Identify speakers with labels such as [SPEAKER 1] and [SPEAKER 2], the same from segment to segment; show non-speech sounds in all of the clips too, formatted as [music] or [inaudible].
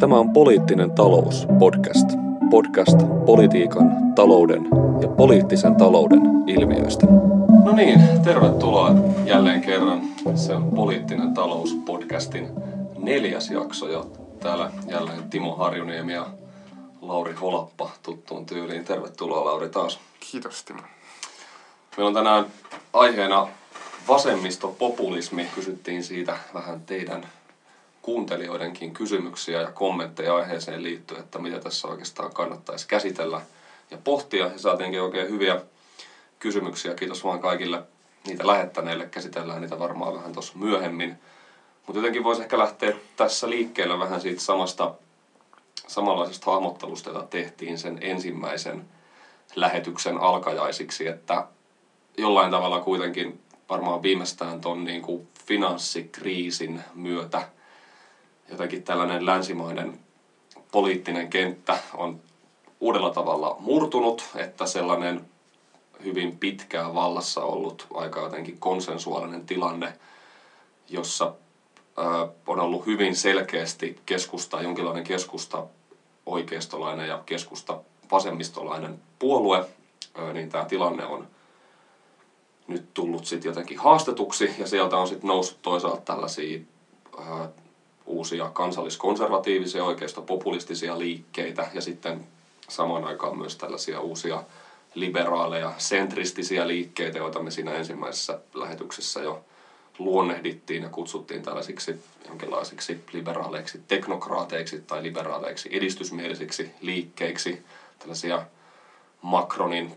[SPEAKER 1] Tämä on Poliittinen talous podcast. Podcast politiikan, talouden ja poliittisen talouden ilmiöistä. No niin, tervetuloa jälleen kerran. Se on Poliittinen talous podcastin neljäs jakso ja täällä jälleen Timo Harjuniemi ja Lauri Holappa tuttuun tyyliin. Tervetuloa Lauri taas.
[SPEAKER 2] Kiitos Timo.
[SPEAKER 1] Meillä on tänään aiheena vasemmistopopulismi. Kysyttiin siitä vähän teidän kuuntelijoidenkin kysymyksiä ja kommentteja aiheeseen liittyen, että mitä tässä oikeastaan kannattaisi käsitellä ja pohtia. Ja saatiinkin oikein hyviä kysymyksiä. Kiitos vaan kaikille niitä lähettäneille. Käsitellään niitä varmaan vähän tuossa myöhemmin. Mutta jotenkin voisi ehkä lähteä tässä liikkeelle vähän siitä samasta, samanlaisesta hahmottelusta, jota tehtiin sen ensimmäisen lähetyksen alkajaisiksi, että jollain tavalla kuitenkin varmaan viimeistään tuon niin kuin finanssikriisin myötä jotenkin tällainen länsimainen poliittinen kenttä on uudella tavalla murtunut, että sellainen hyvin pitkään vallassa ollut aika jotenkin konsensuaalinen tilanne, jossa on ollut hyvin selkeästi keskusta, jonkinlainen keskusta oikeistolainen ja keskusta vasemmistolainen puolue, niin tämä tilanne on nyt tullut sitten jotenkin haastetuksi ja sieltä on sitten noussut toisaalta tällaisia uusia kansalliskonservatiivisia oikeistopopulistisia liikkeitä ja sitten samaan aikaan myös tällaisia uusia liberaaleja, sentristisiä liikkeitä, joita me siinä ensimmäisessä lähetyksessä jo luonnehdittiin ja kutsuttiin tällaisiksi jonkinlaisiksi liberaaleiksi teknokraateiksi tai liberaaleiksi edistysmielisiksi liikkeiksi, tällaisia Macronin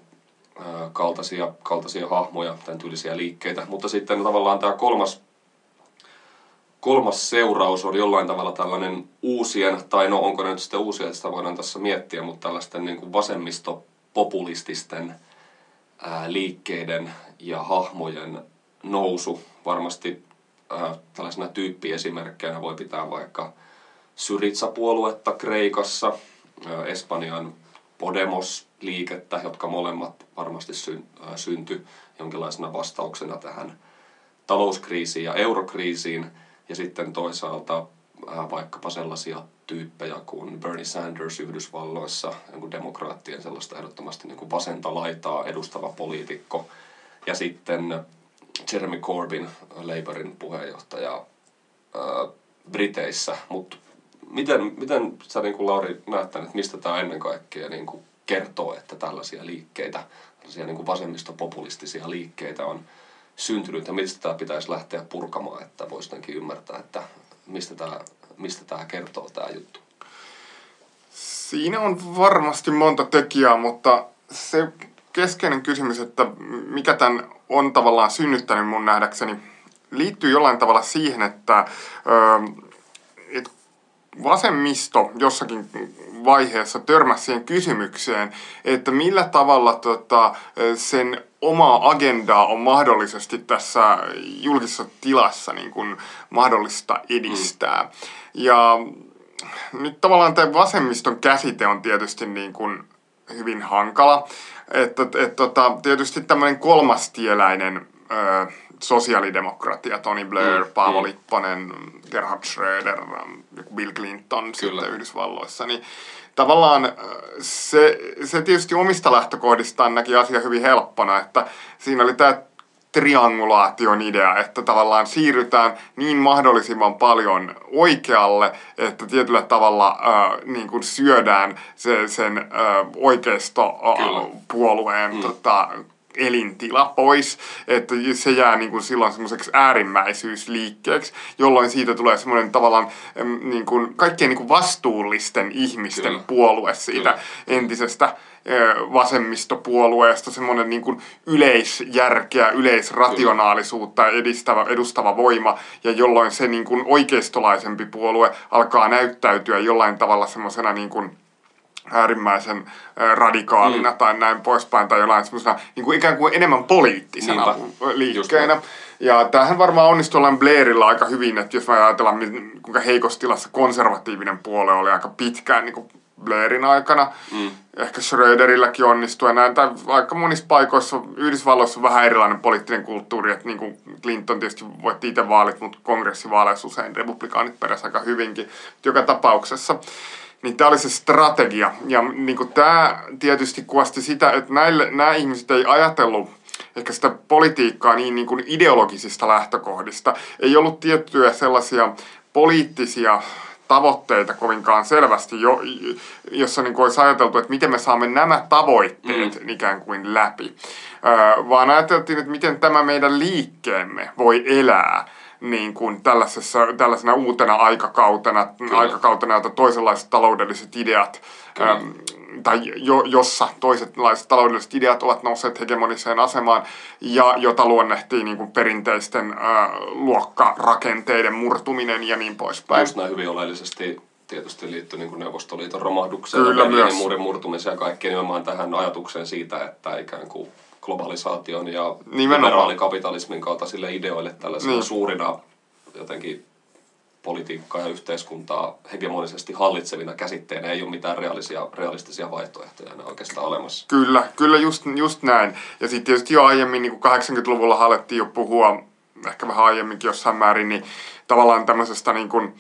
[SPEAKER 1] kaltaisia, kaltaisia hahmoja, tämän tyylisiä liikkeitä. Mutta sitten tavallaan tämä kolmas, kolmas seuraus on jollain tavalla tällainen uusien, tai no onko ne nyt sitten uusia, sitä voidaan tässä miettiä, mutta tällaisten niin kuin vasemmistopopulististen ää, liikkeiden ja hahmojen nousu. Varmasti ää, tällaisena tyyppiesimerkkeinä voi pitää vaikka Syritsa-puoluetta Kreikassa, ää, Espanjan Podemos-liikettä, jotka molemmat varmasti sy- äh, syntyi jonkinlaisena vastauksena tähän talouskriisiin ja eurokriisiin. Ja sitten toisaalta äh, vaikkapa sellaisia tyyppejä kuin Bernie Sanders Yhdysvalloissa, niin demokraattien sellaista ehdottomasti niin kuin vasenta laitaa edustava poliitikko. Ja sitten Jeremy Corbyn, Labourin puheenjohtaja ää, Briteissä. Mutta miten, miten sä niin kuin Lauri näet että mistä tämä ennen kaikkea niin kuin kertoo, että tällaisia liikkeitä, tällaisia niin kuin vasemmistopopulistisia liikkeitä on syntynyt ja mistä tämä pitäisi lähteä purkamaan, että voisi ymmärtää, että mistä tämä, mistä tämä kertoo tämä juttu?
[SPEAKER 2] Siinä on varmasti monta tekijää, mutta se keskeinen kysymys, että mikä tämän on tavallaan synnyttänyt mun nähdäkseni, liittyy jollain tavalla siihen, että, että vasemmisto jossakin vaiheessa törmäsi siihen kysymykseen, että millä tavalla tota, sen omaa agendaa on mahdollisesti tässä julkisessa tilassa niin kuin mahdollista edistää. Mm. Ja nyt tavallaan tämä vasemmiston käsite on tietysti niin kuin hyvin hankala. Että, et, tota, tietysti tämmöinen kolmastieläinen ö, sosiaalidemokratia, Tony Blair, mm, Paavo mm. Lipponen, Gerhard Schröder, Bill Clinton Kyllä. sitten Yhdysvalloissa, niin tavallaan se, se tietysti omista lähtökohdistaan näki asia hyvin helppona, että siinä oli tämä triangulaation idea, että tavallaan siirrytään niin mahdollisimman paljon oikealle, että tietyllä tavalla äh, niin kuin syödään se, sen äh, oikeistopuolueen mm. tota, elintila pois, että se jää niin kuin silloin semmoiseksi äärimmäisyysliikkeeksi, jolloin siitä tulee semmoinen tavallaan niin kuin kaikkien niin kuin vastuullisten ihmisten Kyllä. puolue siitä Kyllä. entisestä vasemmistopuolueesta, semmoinen niin kuin yleisjärkeä, yleisrationaalisuutta edistävä, edustava voima, ja jolloin se niin kuin oikeistolaisempi puolue alkaa näyttäytyä jollain tavalla semmoisena niin kuin äärimmäisen radikaalina mm. tai näin poispäin, tai jollain semmoisena niin kuin ikään kuin enemmän poliittisena Niinpä. liikkeenä. Ja tämähän varmaan onnistui ollaan Blairilla aika hyvin, että jos me ajatellaan, kuinka heikossa tilassa konservatiivinen puolue oli aika pitkään niin kuin Blairin aikana. Mm. Ehkä Schröderilläkin onnistui ja näin. Tai aika monissa paikoissa Yhdysvalloissa on vähän erilainen poliittinen kulttuuri. Että niin kuin Clinton tietysti voitti itse vaalit, mutta kongressivaaleissa usein republikaanit perässä aika hyvinkin. Joka tapauksessa niin tämä oli se strategia. Ja niin kuin tämä tietysti kuvasti sitä, että näille, nämä ihmiset ei ajatellut ehkä sitä politiikkaa niin, niin kuin ideologisista lähtökohdista. Ei ollut tiettyjä sellaisia poliittisia tavoitteita kovinkaan selvästi, jo, jossa niin olisi ajateltu, että miten me saamme nämä tavoitteet mm. ikään kuin läpi. Vaan ajateltiin, että miten tämä meidän liikkeemme voi elää niin kuin tällaisessa, tällaisena uutena aikakautena, Kyllä. aikakautena, jota toisenlaiset taloudelliset ideat äm, tai jo, jossa toisenlaiset taloudelliset ideat ovat nousseet hegemoniseen asemaan ja jota luonnehtii niin kuin perinteisten ää, luokkarakenteiden murtuminen ja niin poispäin.
[SPEAKER 1] Just näin hyvin oleellisesti tietysti liittyy niin kuin Neuvostoliiton romahdukseen Kyllä, ja Berliinin muurin murtumiseen ja kaikkeen nimenomaan tähän ajatukseen siitä, että ikään kuin globalisaation ja liberaalikapitalismin kaltaisille ideoille tällaisilla niin. suurina jotenkin politiikkaa ja yhteiskuntaa hegemonisesti hallitsevina käsitteinä ei ole mitään realisia, realistisia vaihtoehtoja enää oikeastaan olemassa.
[SPEAKER 2] Kyllä, kyllä just, just näin. Ja sitten tietysti jo aiemmin, niin kuin 80-luvulla alettiin jo puhua, ehkä vähän aiemminkin jossain määrin, niin tavallaan tämmöisestä niin kuin,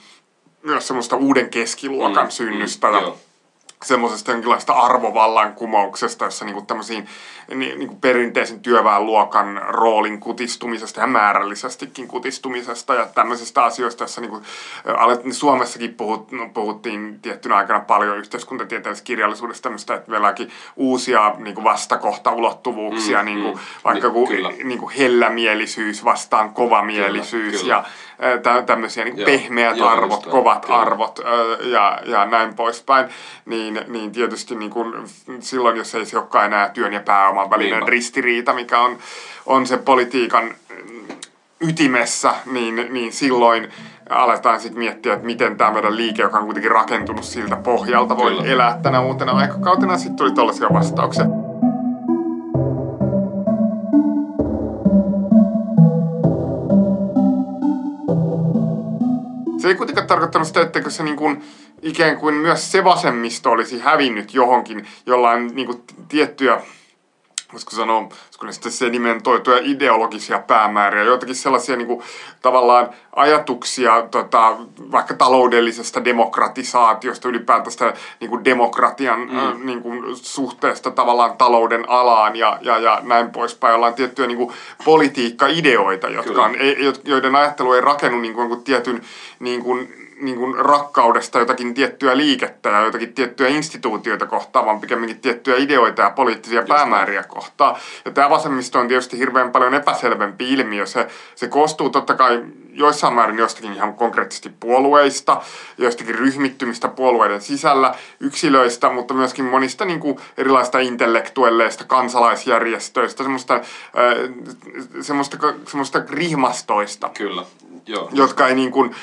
[SPEAKER 2] myös semmoista uuden keskiluokan mm, synnystä. Mm, ja, joo semmoisesta jonkinlaista arvovallankumouksesta, jossa niinku tämmöisiin niinku perinteisen työväenluokan roolin kutistumisesta ja määrällisestikin kutistumisesta ja tämmöisistä asioista, joissa niinku, Suomessakin puhut, no, puhuttiin tiettynä aikana paljon yhteiskuntatieteellisessä kirjallisuudessa tämmöistä, että meilläkin uusia niinku vastakohtaulottuvuuksia, mm, niinku, mm, vaikka niin, ku, niinku hellämielisyys vastaan kovamielisyys kyllä, kyllä. ja tämmöisiä niin pehmeät joo, arvot, just, kovat kyllä. arvot ja, ja näin poispäin, niin, niin tietysti niin kuin silloin, jos ei se olekaan enää työn ja pääoman välinen Niinpä. ristiriita, mikä on, on se politiikan ytimessä, niin, niin silloin aletaan sitten miettiä, että miten tämä meidän liike, joka on kuitenkin rakentunut siltä pohjalta, voi Kyllä. elää tänä uutena aikakautena. Sitten tuli tällaisia vastauksia. Se ei kuitenkaan tarkoittanut sitä, että se niin kuin, ikään kuin myös se vasemmisto olisi hävinnyt johonkin jollain niin kuin, tiettyjä voisiko sanoa, olisiko ne sitten sedimentoituja ideologisia päämääriä, joitakin sellaisia niin kuin, tavallaan ajatuksia tota, vaikka taloudellisesta demokratisaatiosta, ylipäätästä niin kuin demokratian mm. äh, niin kuin, suhteesta tavallaan talouden alaan ja, ja, ja näin poispäin. Ollaan tiettyjä niin kuin, politiikka-ideoita, jotka on, joiden ajattelu ei rakennu niin kuin, tietyn niin kuin, niin kuin rakkaudesta jotakin tiettyä liikettä ja jotakin tiettyjä instituutioita kohtaan, vaan pikemminkin tiettyjä ideoita ja poliittisia Just päämääriä näin. kohtaan. Ja tämä vasemmisto on tietysti hirveän paljon epäselvempi ilmiö. Se, se koostuu totta kai joissain määrin jostakin ihan konkreettisesti puolueista, jostakin ryhmittymistä puolueiden sisällä, yksilöistä, mutta myöskin monista niin kuin erilaisista intellektuelleista, kansalaisjärjestöistä, semmoista, äh, semmoista, semmoista rihmastoista.
[SPEAKER 1] Kyllä. Joo.
[SPEAKER 2] jotka ei niin kuin,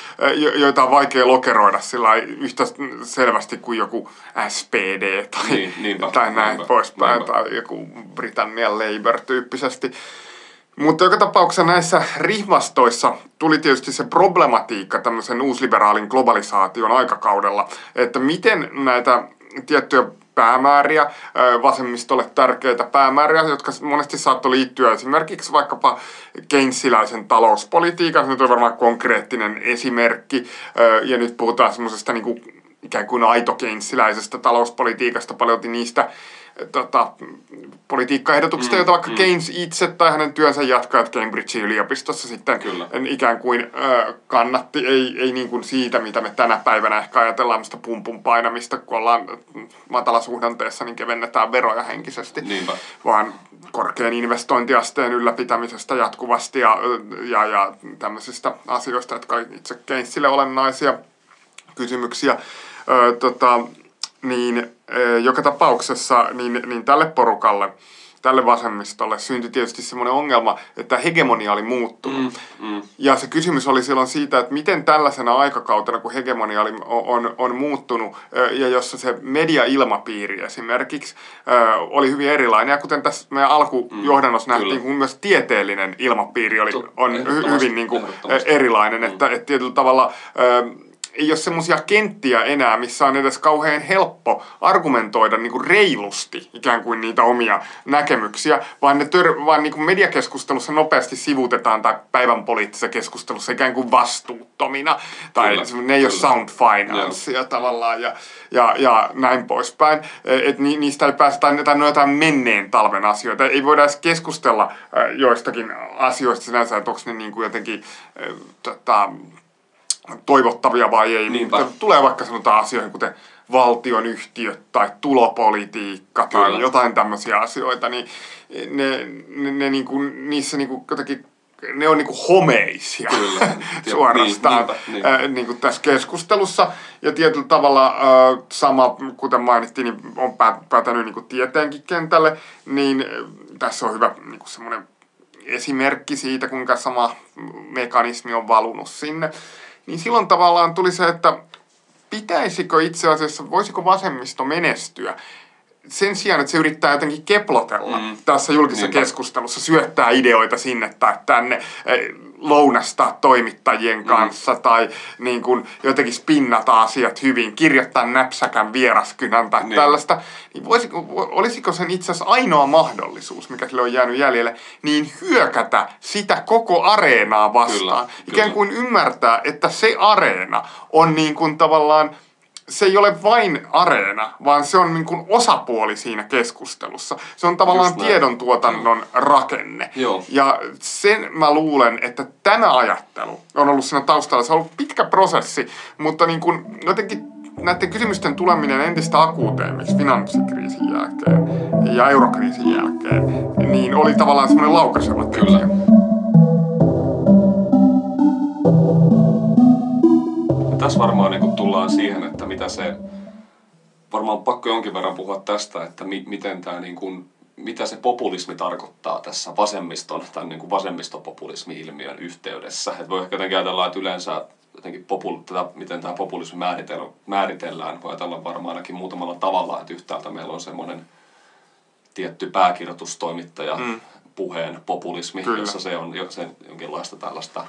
[SPEAKER 2] joita on vaikea lokeroida sillä yhtä selvästi kuin joku SPD tai, niin, niinpä, tai näin niinpä, poispäin, niinpä. tai joku Britannian Labour tyyppisesti. Mutta joka tapauksessa näissä rihmastoissa tuli tietysti se problematiikka tämmöisen uusliberaalin globalisaation aikakaudella, että miten näitä tiettyjä päämääriä, vasemmistolle tärkeitä päämääriä, jotka monesti saattoi liittyä esimerkiksi vaikkapa Keynesiläisen talouspolitiikan, se on varmaan konkreettinen esimerkki, ja nyt puhutaan semmoisesta niin ikään kuin aito Keynesiläisestä talouspolitiikasta, paljon niistä tota, politiikkaehdotuksista, mm, joita vaikka mm. Keynes itse tai hänen työnsä jatkajat Cambridgein yliopistossa sitten Kyllä. ikään kuin ö, kannatti, ei, ei niin kuin siitä, mitä me tänä päivänä ehkä ajatellaan mistä pumpun painamista, kun ollaan matalasuhdanteessa, niin kevennetään veroja henkisesti,
[SPEAKER 1] Niinpä.
[SPEAKER 2] vaan korkean investointiasteen ylläpitämisestä jatkuvasti ja, ja, ja tämmöisistä asioista, jotka itse Keynesille olennaisia kysymyksiä. Ö, tota, niin joka tapauksessa niin, niin tälle porukalle, tälle vasemmistolle syntyi tietysti semmoinen ongelma, että hegemonia oli muuttunut. Mm, mm. Ja se kysymys oli silloin siitä, että miten tällaisena aikakautena, kun hegemonia oli, on, on muuttunut, ja jossa se media-ilmapiiri esimerkiksi oli hyvin erilainen. Ja kuten tässä meidän alkujohdannossa mm, nähtiin, kun myös tieteellinen ilmapiiri oli, on hy, hyvin niin kuin erilainen. Mm. Että, että tietyllä tavalla ei ole semmoisia kenttiä enää, missä on edes kauhean helppo argumentoida niin kuin reilusti ikään kuin niitä omia näkemyksiä, vaan ne tör, vaan niin kuin mediakeskustelussa nopeasti sivutetaan tai päivän poliittisessa keskustelussa ikään kuin vastuuttomina. Tai kyllä, ne ei kyllä. ole sound financea tavallaan ja, ja, ja näin poispäin. Et ni, niistä ei päästä, tai, tai ne on jotain menneen talven asioita. Ei voida edes keskustella joistakin asioista sinänsä, että onko ne niin kuin jotenkin tota, toivottavia vai ei. Niinpä. Mutta tulee vaikka sanotaan asioihin, kuten valtion yhtiöt tai tulopolitiikka Kyllä. tai jotain tämmöisiä asioita, niin ne, ne, ne niinku, niissä niinku jotenkin ne on niinku homeisia Kyllä. [laughs] suorastaan niin, niin. Äh, niinku tässä keskustelussa. Ja tietyllä tavalla äh, sama, kuten mainittiin, niin on päätänyt niinku tieteenkin kentälle, niin tässä on hyvä niinku semmoinen esimerkki siitä, kuinka sama mekanismi on valunut sinne niin silloin tavallaan tuli se, että pitäisikö itse asiassa, voisiko vasemmisto menestyä sen sijaan, että se yrittää jotenkin keplotella mm. tässä julkisessa Niinpä. keskustelussa, syöttää ideoita sinne tai tänne, lounastaa toimittajien mm. kanssa mm. tai niin kuin jotenkin spinnata asiat hyvin, kirjoittaa näpsäkän vieraskynän tai niin. tällaista, niin voisiko, olisiko sen itse asiassa ainoa mahdollisuus, mikä sille on jäänyt jäljelle, niin hyökätä sitä koko areenaa vastaan. Kyllä, Ikään kuin kyllä. ymmärtää, että se areena on niin kuin tavallaan se ei ole vain areena, vaan se on niin kuin osapuoli siinä keskustelussa. Se on tavallaan tiedontuotannon rakenne.
[SPEAKER 1] Joo.
[SPEAKER 2] Ja sen mä luulen, että tämä ajattelu on ollut siinä taustalla. Se on ollut pitkä prosessi, mutta niin kuin jotenkin näiden kysymysten tuleminen entistä akuuteimmiksi finanssikriisin jälkeen ja eurokriisin jälkeen, niin oli tavallaan semmoinen laukaiseva
[SPEAKER 1] Kyllä. Tässä varmaan niin tullaan siihen, että mitä se, varmaan pakko jonkin verran puhua tästä, että mi, miten tämä niin kuin, mitä se populismi tarkoittaa tässä vasemmiston, tämän niin kuin vasemmistopopulismi-ilmiön yhteydessä. Et voi ehkä jotenkin ajatella, että yleensä jotenkin popul, tätä, miten tämä populismi määritellään, voi ajatella varmaan ainakin muutamalla tavalla, että yhtäältä meillä on semmoinen tietty pääkirjoitustoimittaja, mm. puheen populismi, Kyllä. jossa se on se jonkinlaista tällaista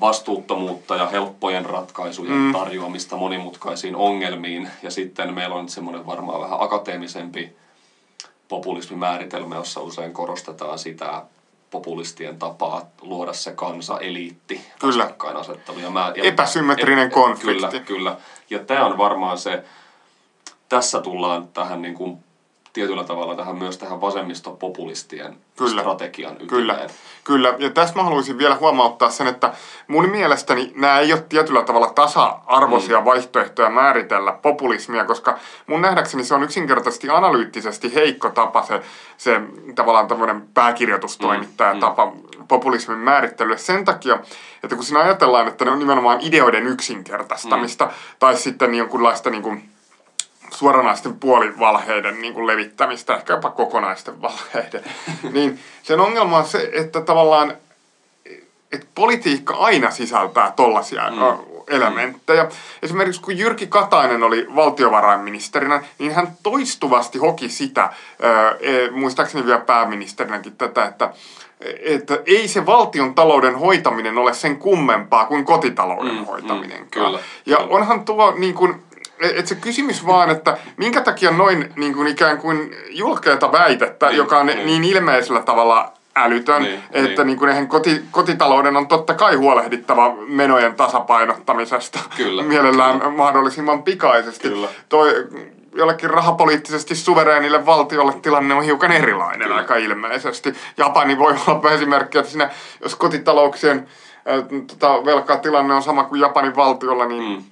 [SPEAKER 1] vastuuttomuutta ja helppojen ratkaisujen mm. tarjoamista monimutkaisiin ongelmiin. Ja sitten meillä on semmoinen varmaan vähän akateemisempi populismimääritelmä, jossa usein korostetaan sitä populistien tapaa luoda se kansa, eliitti,
[SPEAKER 2] kyllä.
[SPEAKER 1] asetteluja.
[SPEAKER 2] Mä, ja, Epäsymmetrinen et, et, konflikti.
[SPEAKER 1] Kyllä, kyllä. Ja tämä on varmaan se, tässä tullaan tähän niin kuin tietyllä tavalla tähän myös tähän vasemmistopopulistien kyllä, strategian ytimeen.
[SPEAKER 2] Kyllä, kyllä. Ja tässä mä haluaisin vielä huomauttaa sen, että mun mielestäni nämä ei ole tietyllä tavalla tasa-arvoisia mm. vaihtoehtoja määritellä populismia, koska mun nähdäkseni se on yksinkertaisesti analyyttisesti heikko tapa se, se tavallaan tämmöinen pääkirjoitustoimittaja mm. tapa mm. populismin määrittelyä sen takia, että kun siinä ajatellaan, että ne on nimenomaan ideoiden yksinkertaistamista mm. tai sitten jonkunlaista niin kuin, suoranaisten puolivalheiden niin kuin levittämistä, ehkä jopa kokonaisten valheiden, [laughs] niin sen ongelma on se, että tavallaan että politiikka aina sisältää tollaisia mm. elementtejä. Esimerkiksi kun Jyrki Katainen oli valtiovarainministerinä, niin hän toistuvasti hoki sitä, e, muistaakseni vielä pääministerinäkin tätä, että että ei se valtion talouden hoitaminen ole sen kummempaa kuin kotitalouden mm, hoitaminen. Mm,
[SPEAKER 1] kyllä,
[SPEAKER 2] ja onhan tuo niin kuin, et se kysymys vaan, että minkä takia noin niin kuin ikään kuin julkeata väitettä, niin, joka on niin. niin ilmeisellä tavalla älytön, niin, että niin. Niin kuin koti, kotitalouden on totta kai huolehdittava menojen tasapainottamisesta
[SPEAKER 1] Kyllä.
[SPEAKER 2] mielellään
[SPEAKER 1] Kyllä.
[SPEAKER 2] mahdollisimman pikaisesti. Kyllä. Toi, jollekin rahapoliittisesti suvereenille valtiolle tilanne on hiukan erilainen Kyllä. aika ilmeisesti. Japani voi olla [laughs] esimerkki, että siinä, jos kotitalouksien äh, tota, velkatilanne on sama kuin Japanin valtiolla, niin mm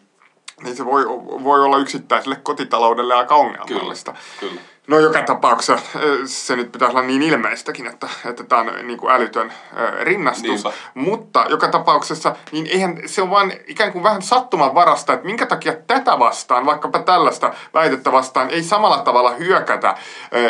[SPEAKER 2] niin se voi, voi olla yksittäiselle kotitaloudelle aika ongelmallista.
[SPEAKER 1] Kyllä, kyllä.
[SPEAKER 2] No joka tapauksessa se nyt pitäisi olla niin ilmeistäkin, että, että tämä on niin kuin älytön rinnastus. Niinpä. Mutta joka tapauksessa, niin eihän se on vain ikään kuin vähän sattuman varasta, että minkä takia tätä vastaan, vaikkapa tällaista väitettä vastaan, ei samalla tavalla hyökätä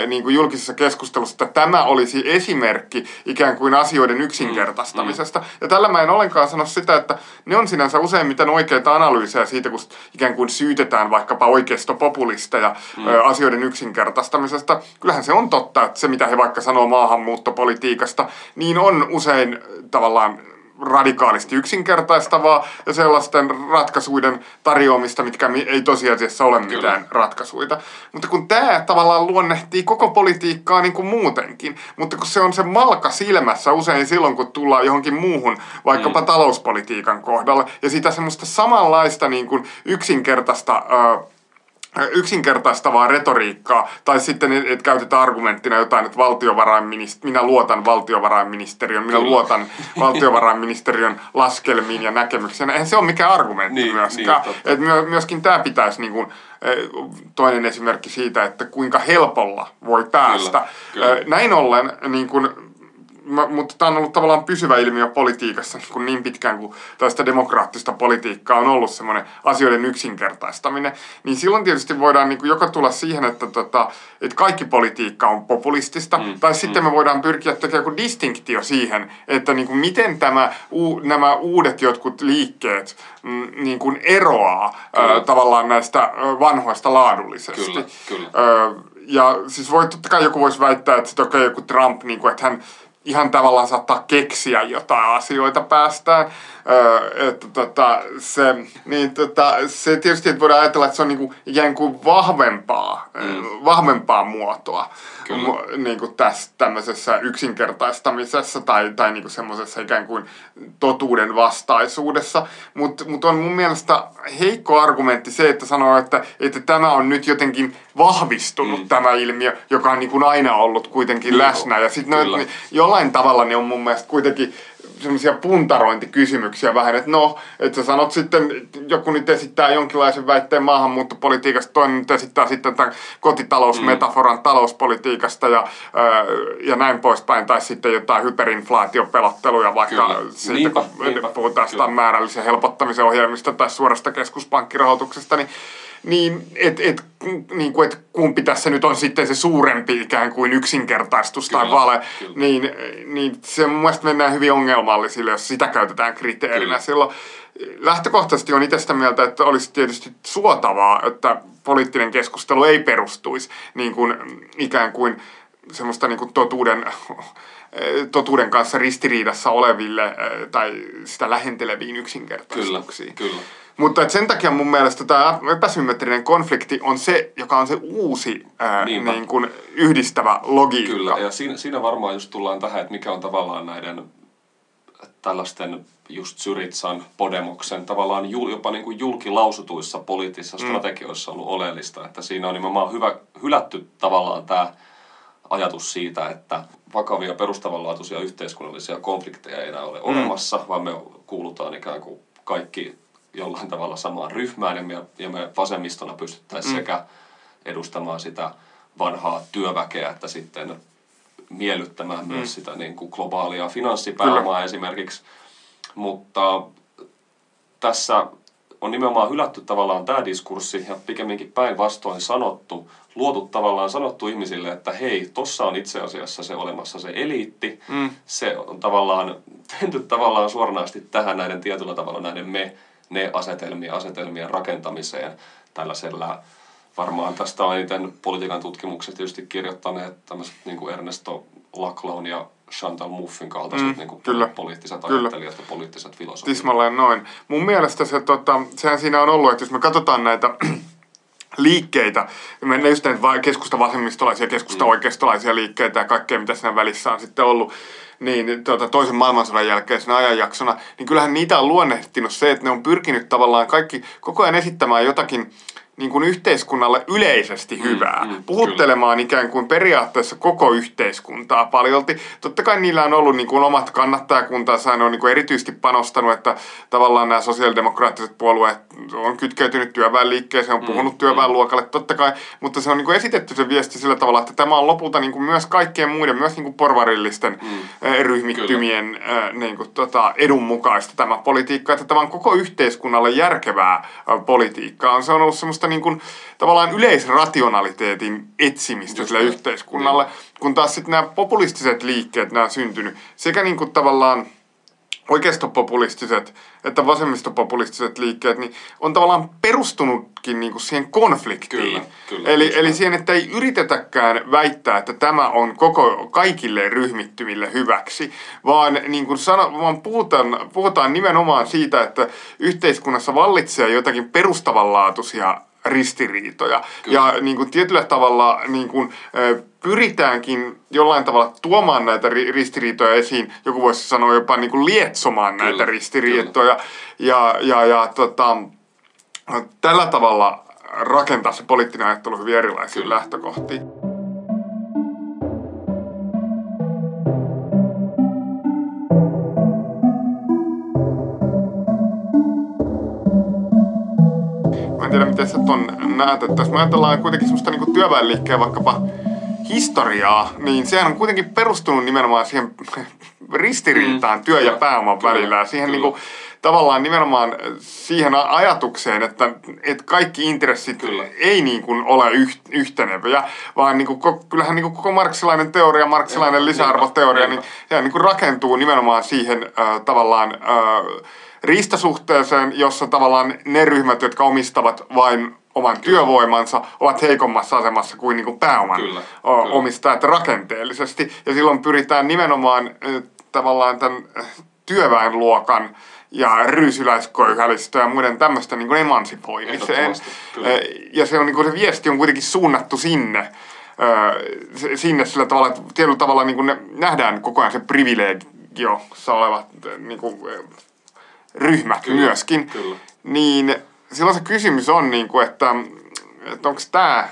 [SPEAKER 2] niin kuin julkisessa keskustelussa, että tämä olisi esimerkki ikään kuin asioiden yksinkertaistamisesta. Mm, mm. Ja tällä mä en ollenkaan sano sitä, että ne on sinänsä useimmiten oikeita analyysejä siitä, kun ikään kuin syytetään vaikkapa oikeistopopulisteja mm. asioiden yksinkertaistamisesta harrastamisesta. Kyllähän se on totta, että se mitä he vaikka sanoo maahanmuuttopolitiikasta, niin on usein tavallaan radikaalisti yksinkertaistavaa ja sellaisten ratkaisuiden tarjoamista, mitkä ei tosiasiassa ole Kyllä. mitään ratkaisuja. Mutta kun tämä tavallaan luonnehtii koko politiikkaa niin kuin muutenkin, mutta kun se on se malka silmässä usein silloin, kun tullaan johonkin muuhun, vaikkapa mm. talouspolitiikan kohdalle, ja sitä semmoista samanlaista niin kuin yksinkertaista... Äh, yksinkertaistavaa retoriikkaa, tai sitten että käytetään argumenttina jotain, että valtiovarainministeri, minä luotan valtiovarainministeriön, minä Kyllä. luotan [laughs] valtiovarainministeriön laskelmiin ja näkemyksiin. Eihän se ole mikään argumentti niin, myöskään. Niin, että myöskin tämä pitäisi niin kuin, toinen esimerkki siitä, että kuinka helpolla voi päästä. Kyllä, kyllä. Näin ollen niin kuin, mä, mutta tämä on ollut tavallaan pysyvä ilmiö politiikassa niin, kuin niin pitkään kuin tästä demokraattista politiikkaa on ollut semmoinen asioiden yksinkertaistaminen, niin silloin tietysti voidaan niin kuin joko tulla siihen, että, tota, että kaikki politiikka on populistista, mm, tai mm. sitten me voidaan pyrkiä tekemään joku distinktio siihen, että niin kuin miten tämä, u, nämä uudet jotkut liikkeet mm, niin kuin eroaa ö, tavallaan näistä vanhoista laadullisesti. Kyllä, kyllä. Ö, ja siis voi, totta kai joku voisi väittää, että okay, joku Trump, niin kuin, että hän ihan tavallaan saattaa keksiä jotain asioita päästään. Öö, että tota, se, niin tota, se tietysti että voidaan ajatella, että se on niinku ikään kuin vahvempaa, mm. vahvempaa muotoa Kyllä. niin kuin tässä tämmöisessä yksinkertaistamisessa tai, tai niin kuin semmoisessa ikään kuin totuuden vastaisuudessa. Mutta mut on mun mielestä heikko argumentti se, että sanoo, että, että tämä on nyt jotenkin vahvistunut mm. tämä ilmiö, joka on niin kuin aina ollut kuitenkin Joo, läsnä. Ja sitten jollain tavalla ne on mun mielestä kuitenkin semmoisia puntarointikysymyksiä vähän, että no, että sä sanot sitten, joku nyt esittää jonkinlaisen väitteen maahanmuuttopolitiikasta, toinen nyt esittää sitten tämän kotitalousmetaforan mm. talouspolitiikasta ja, ja näin poispäin, tai sitten jotain hyperinflaatiopelotteluja vaikka Kyllä. siitä, niinpä, kun niinpä. puhutaan sitä määrällisen helpottamisen ohjelmista tai suorasta keskuspankkirahoituksesta, niin niin, et, et, niin kuin, et kumpi tässä nyt on sitten se suurempi ikään kuin yksinkertaistus kyllä, tai vale, kyllä. Niin, niin se mun mielestä mennään hyvin ongelmallisille, jos sitä käytetään kriteerinä. Kyllä. Silloin lähtökohtaisesti on itse sitä mieltä, että olisi tietysti suotavaa, että poliittinen keskustelu ei perustuisi niin kuin, ikään kuin semmoista niin kuin totuuden totuuden kanssa ristiriidassa oleville tai sitä lähenteleviin yksinkertaistuksiin.
[SPEAKER 1] Kyllä, kyllä.
[SPEAKER 2] Mutta sen takia mun mielestä tämä epäsymmetrinen konflikti on se, joka on se uusi ää, niin kuin yhdistävä logiikka.
[SPEAKER 1] Kyllä, ja siinä, siinä varmaan just tullaan tähän, että mikä on tavallaan näiden tällaisten just Syritsan, Podemoksen, tavallaan jul, jopa niin kuin julkilausutuissa poliittisissa mm. strategioissa ollut oleellista, että siinä on nimenomaan hyvä, hylätty tavallaan tämä ajatus siitä, että vakavia perustavanlaatuisia yhteiskunnallisia konflikteja ei enää ole mm. olemassa, vaan me kuulutaan ikään kuin kaikki jollain tavalla samaan ryhmään ja me, ja me vasemmistona pystyttäisiin mm. sekä edustamaan sitä vanhaa työväkeä että sitten miellyttämään mm. myös sitä niin kuin globaalia finanssipääomaa Kyllä. esimerkiksi. Mutta tässä on nimenomaan hylätty tavallaan tämä diskurssi ja pikemminkin päinvastoin sanottu, luotu tavallaan sanottu ihmisille, että hei, tossa on itse asiassa se olemassa se eliitti, mm. se on tavallaan [laughs] tehty tavallaan suoranaisesti tähän näiden tietyllä tavalla näiden me ne asetelmia, asetelmien rakentamiseen tällaisella varmaan tästä on eniten politiikan tutkimukset tietysti kirjoittaneet tämmöiset niin kuin Ernesto Lacloun ja Chantal Mouffin kaltaiset mm, niin kuin kyllä, poliittiset kyllä. ajattelijat ja poliittiset filosofit.
[SPEAKER 2] Tismalleen noin. Mun mielestä se, tota, sehän siinä on ollut, että jos me katsotaan näitä [clears throat] liikkeitä, ne just näitä keskusta vasemmistolaisia, keskusta mm. oikeistolaisia liikkeitä ja kaikkea, mitä siinä välissä on sitten ollut, niin tuota, toisen maailmansodan jälkeisenä ajanjaksona, niin kyllähän niitä on luonnehtinut se, että ne on pyrkinyt tavallaan kaikki koko ajan esittämään jotakin niin kuin yhteiskunnalle yleisesti mm, hyvää. Mm, mm, puhuttelemaan kyllä. ikään kuin periaatteessa koko yhteiskuntaa paljolti. Totta kai niillä on ollut niin kuin omat kannattajakuntansa, ne on niin kuin erityisesti panostanut, että tavallaan nämä sosiaalidemokraattiset puolueet on kytkeytynyt työväenliikkeeseen, on mm, puhunut mm, työväenluokalle totta kai, mutta se on niin kuin esitetty se viesti sillä tavalla, että tämä on lopulta niin kuin myös kaikkien muiden, myös niin kuin porvarillisten mm, ryhmittymien kyllä. niin kuin, tota, edun mukaista tämä politiikka, että tämä on koko yhteiskunnalle järkevää politiikkaa. Se on ollut semmoista niin kuin, tavallaan yleisrationaliteetin etsimistä sille yhteiskunnalle, niin. kun taas sitten nämä populistiset liikkeet, nämä syntynyt sekä niin kuin tavallaan oikeistopopulistiset että vasemmistopopulistiset liikkeet, niin on tavallaan perustunutkin niin kuin siihen konfliktiin.
[SPEAKER 1] Kyllä, kyllä,
[SPEAKER 2] eli,
[SPEAKER 1] kyllä.
[SPEAKER 2] eli siihen, että ei yritetäkään väittää, että tämä on koko kaikille ryhmittymille hyväksi, vaan, niin kuin sano, vaan puhutaan, puhutaan nimenomaan siitä, että yhteiskunnassa vallitsee jotakin perustavanlaatuisia ristiriitoja.
[SPEAKER 1] Kyllä.
[SPEAKER 2] Ja niin kuin tietyllä tavalla niin kuin, pyritäänkin jollain tavalla tuomaan näitä ri- ristiriitoja esiin. Joku voisi sanoa jopa niin kuin lietsomaan
[SPEAKER 1] Kyllä,
[SPEAKER 2] näitä ristiriitoja. Ja, ja, ja tota, tällä tavalla rakentaa se poliittinen ajattelu hyvin erilaisiin
[SPEAKER 1] Kyllä.
[SPEAKER 2] lähtökohtiin. En tiedä, miten sä ton näet, että jos me ajatellaan kuitenkin semmoista niinku työväenliikkeen vaikkapa historiaa, niin sehän on kuitenkin perustunut nimenomaan siihen [laughs] ristiriitaan
[SPEAKER 1] Mm.
[SPEAKER 2] työ- ja pääoman
[SPEAKER 1] kyllä,
[SPEAKER 2] välillä. Siihen
[SPEAKER 1] kyllä.
[SPEAKER 2] niinku, tavallaan nimenomaan siihen ajatukseen, että, että kaikki intressit
[SPEAKER 1] Kyllä.
[SPEAKER 2] ei niin kuin ole yht, yhteneviä, vaan niin kuin, kyllähän niin kuin koko marksilainen teoria, marksilainen lisäarvoteoria,
[SPEAKER 1] niinpä,
[SPEAKER 2] niin sehän niin kuin rakentuu nimenomaan siihen äh, tavallaan äh, riistasuhteeseen, jossa tavallaan ne ryhmät, jotka omistavat vain oman työvoimansa, ovat heikommassa asemassa kuin, niin kuin pääoman
[SPEAKER 1] Kyllä,
[SPEAKER 2] o-
[SPEAKER 1] kyllä.
[SPEAKER 2] omistajat rakenteellisesti. Ja silloin pyritään nimenomaan tavallaan tämän työväenluokan ja ryysyläisköyhälistö ja muiden tämmöisten niin kuin emansipoimiseen.
[SPEAKER 1] Kyllä.
[SPEAKER 2] Ja se, on, niin kuin se viesti on kuitenkin suunnattu sinne, sinne sillä tavalla, että tietyllä tavalla niin kuin ne, nähdään koko ajan se privilegiossa olevat niin kuin, ryhmät
[SPEAKER 1] Kyllä,
[SPEAKER 2] myöskin.
[SPEAKER 1] kyllä.
[SPEAKER 2] Niin silloin se kysymys on, niin kuin, että, että onko tämä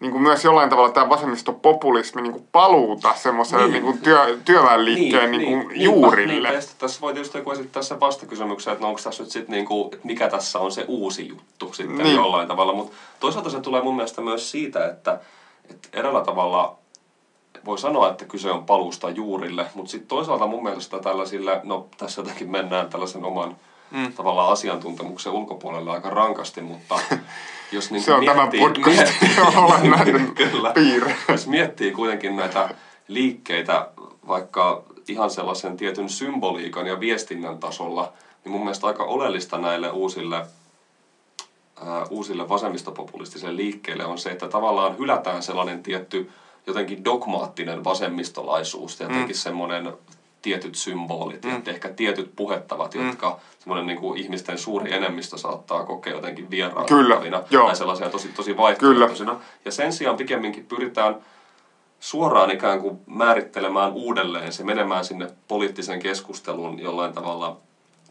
[SPEAKER 2] niin kuin myös jollain tavalla tämä vasemmistopopulismi niin kuin paluuta semmoiselle niin.
[SPEAKER 1] Niin.
[SPEAKER 2] niin työ, työväenliikkeen niin, niin,
[SPEAKER 1] niinpä,
[SPEAKER 2] juurille.
[SPEAKER 1] Sitten tässä voi tietysti joku esittää sen vastakysymyksen, että no onko tässä nyt sitten niinku, että mikä tässä on se uusi juttu sitten
[SPEAKER 2] Niin.
[SPEAKER 1] niin. jollain tavalla. Mutta toisaalta se tulee mun mielestä myös siitä, että, että eräällä tavalla voi sanoa, että kyse on paluusta juurille, mutta sitten toisaalta mun mielestä tällaisille, no tässä jotenkin mennään tällaisen oman mm. tavallaan asiantuntemuksen ulkopuolelle aika rankasti, mutta [laughs] jos niin
[SPEAKER 2] Se on tämän podcastin [laughs] olennainen [laughs]
[SPEAKER 1] Kyllä.
[SPEAKER 2] piirre.
[SPEAKER 1] Jos miettii kuitenkin näitä liikkeitä vaikka ihan sellaisen tietyn symboliikan ja viestinnän tasolla, niin mun mielestä aika oleellista näille uusille, ää, uusille vasemmistopopulistisille liikkeille on se, että tavallaan hylätään sellainen tietty jotenkin dogmaattinen vasemmistolaisuus, jotenkin mm. semmoinen tietyt symbolit, mm. että ehkä tietyt puhettavat,
[SPEAKER 2] Mm.
[SPEAKER 1] jotka semmoinen niin kuin ihmisten suuri enemmistö saattaa kokea jotenkin vieraannuttavina
[SPEAKER 2] joo.
[SPEAKER 1] tai sellaisia tosi, tosi vaihtoehtoisina. Ja sen sijaan pikemminkin pyritään suoraan ikään kuin määrittelemään uudelleen se, menemään sinne poliittisen keskustelun jollain tavalla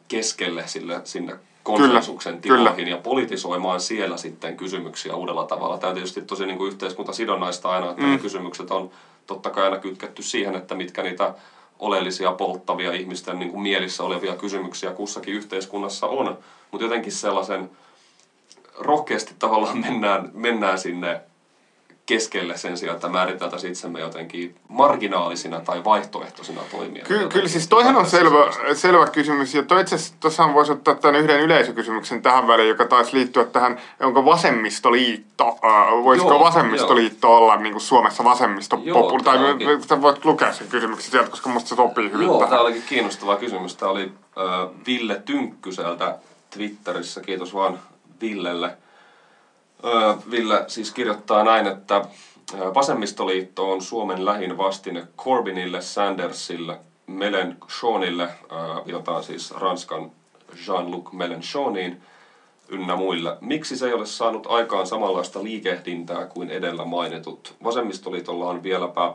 [SPEAKER 1] keskelle sille, sinne konsensuksen
[SPEAKER 2] Kyllä,
[SPEAKER 1] tiloihin
[SPEAKER 2] kyllä.
[SPEAKER 1] ja politisoimaan siellä sitten kysymyksiä uudella tavalla. Tämä on tietysti tosi niin kuin yhteiskuntasidonnaista aina, että mm. ne kysymykset on totta kai aina kytketty siihen, että mitkä niitä oleellisia polttavia ihmisten niin kuin mielissä olevia kysymyksiä kussakin yhteiskunnassa on. Mutta jotenkin sellaisen rohkeasti tavallaan mennään, mennään sinne keskelle sen sijaan, että määriteltäisiin itsemme jotenkin marginaalisina tai vaihtoehtoisina toimijoina.
[SPEAKER 2] Kyllä,
[SPEAKER 1] Jotenkin
[SPEAKER 2] kyllä siis toihan on selvä, selvä kysymys. Ja toi itse asiassa voisi ottaa tämän yhden yleisökysymyksen tähän väliin, joka taisi liittyä tähän, onko vasemmistoliitto, äh, voisiko
[SPEAKER 1] Joo,
[SPEAKER 2] vasemmistoliitto olla niin kuin Suomessa
[SPEAKER 1] Joo,
[SPEAKER 2] vasemmistopopuli, tai
[SPEAKER 1] onkin.
[SPEAKER 2] sä voit lukea sen kysymyksen sieltä, koska musta se sopii hyvin
[SPEAKER 1] Joo,
[SPEAKER 2] tähän.
[SPEAKER 1] tämä olikin kiinnostava kysymys. Tämä oli äh, Ville Tynkkyseltä Twitterissä. Kiitos vaan Villelle. Ville siis kirjoittaa näin, että vasemmistoliitto on Suomen lähin vastine Corbynille, Sandersille, Mélenchonille, äh, viitataan siis Ranskan Jean-Luc Mélenchoniin ynnä muille. Miksi se ei ole saanut aikaan samanlaista liikehdintää kuin edellä mainitut? Vasemmistoliitolla on vieläpä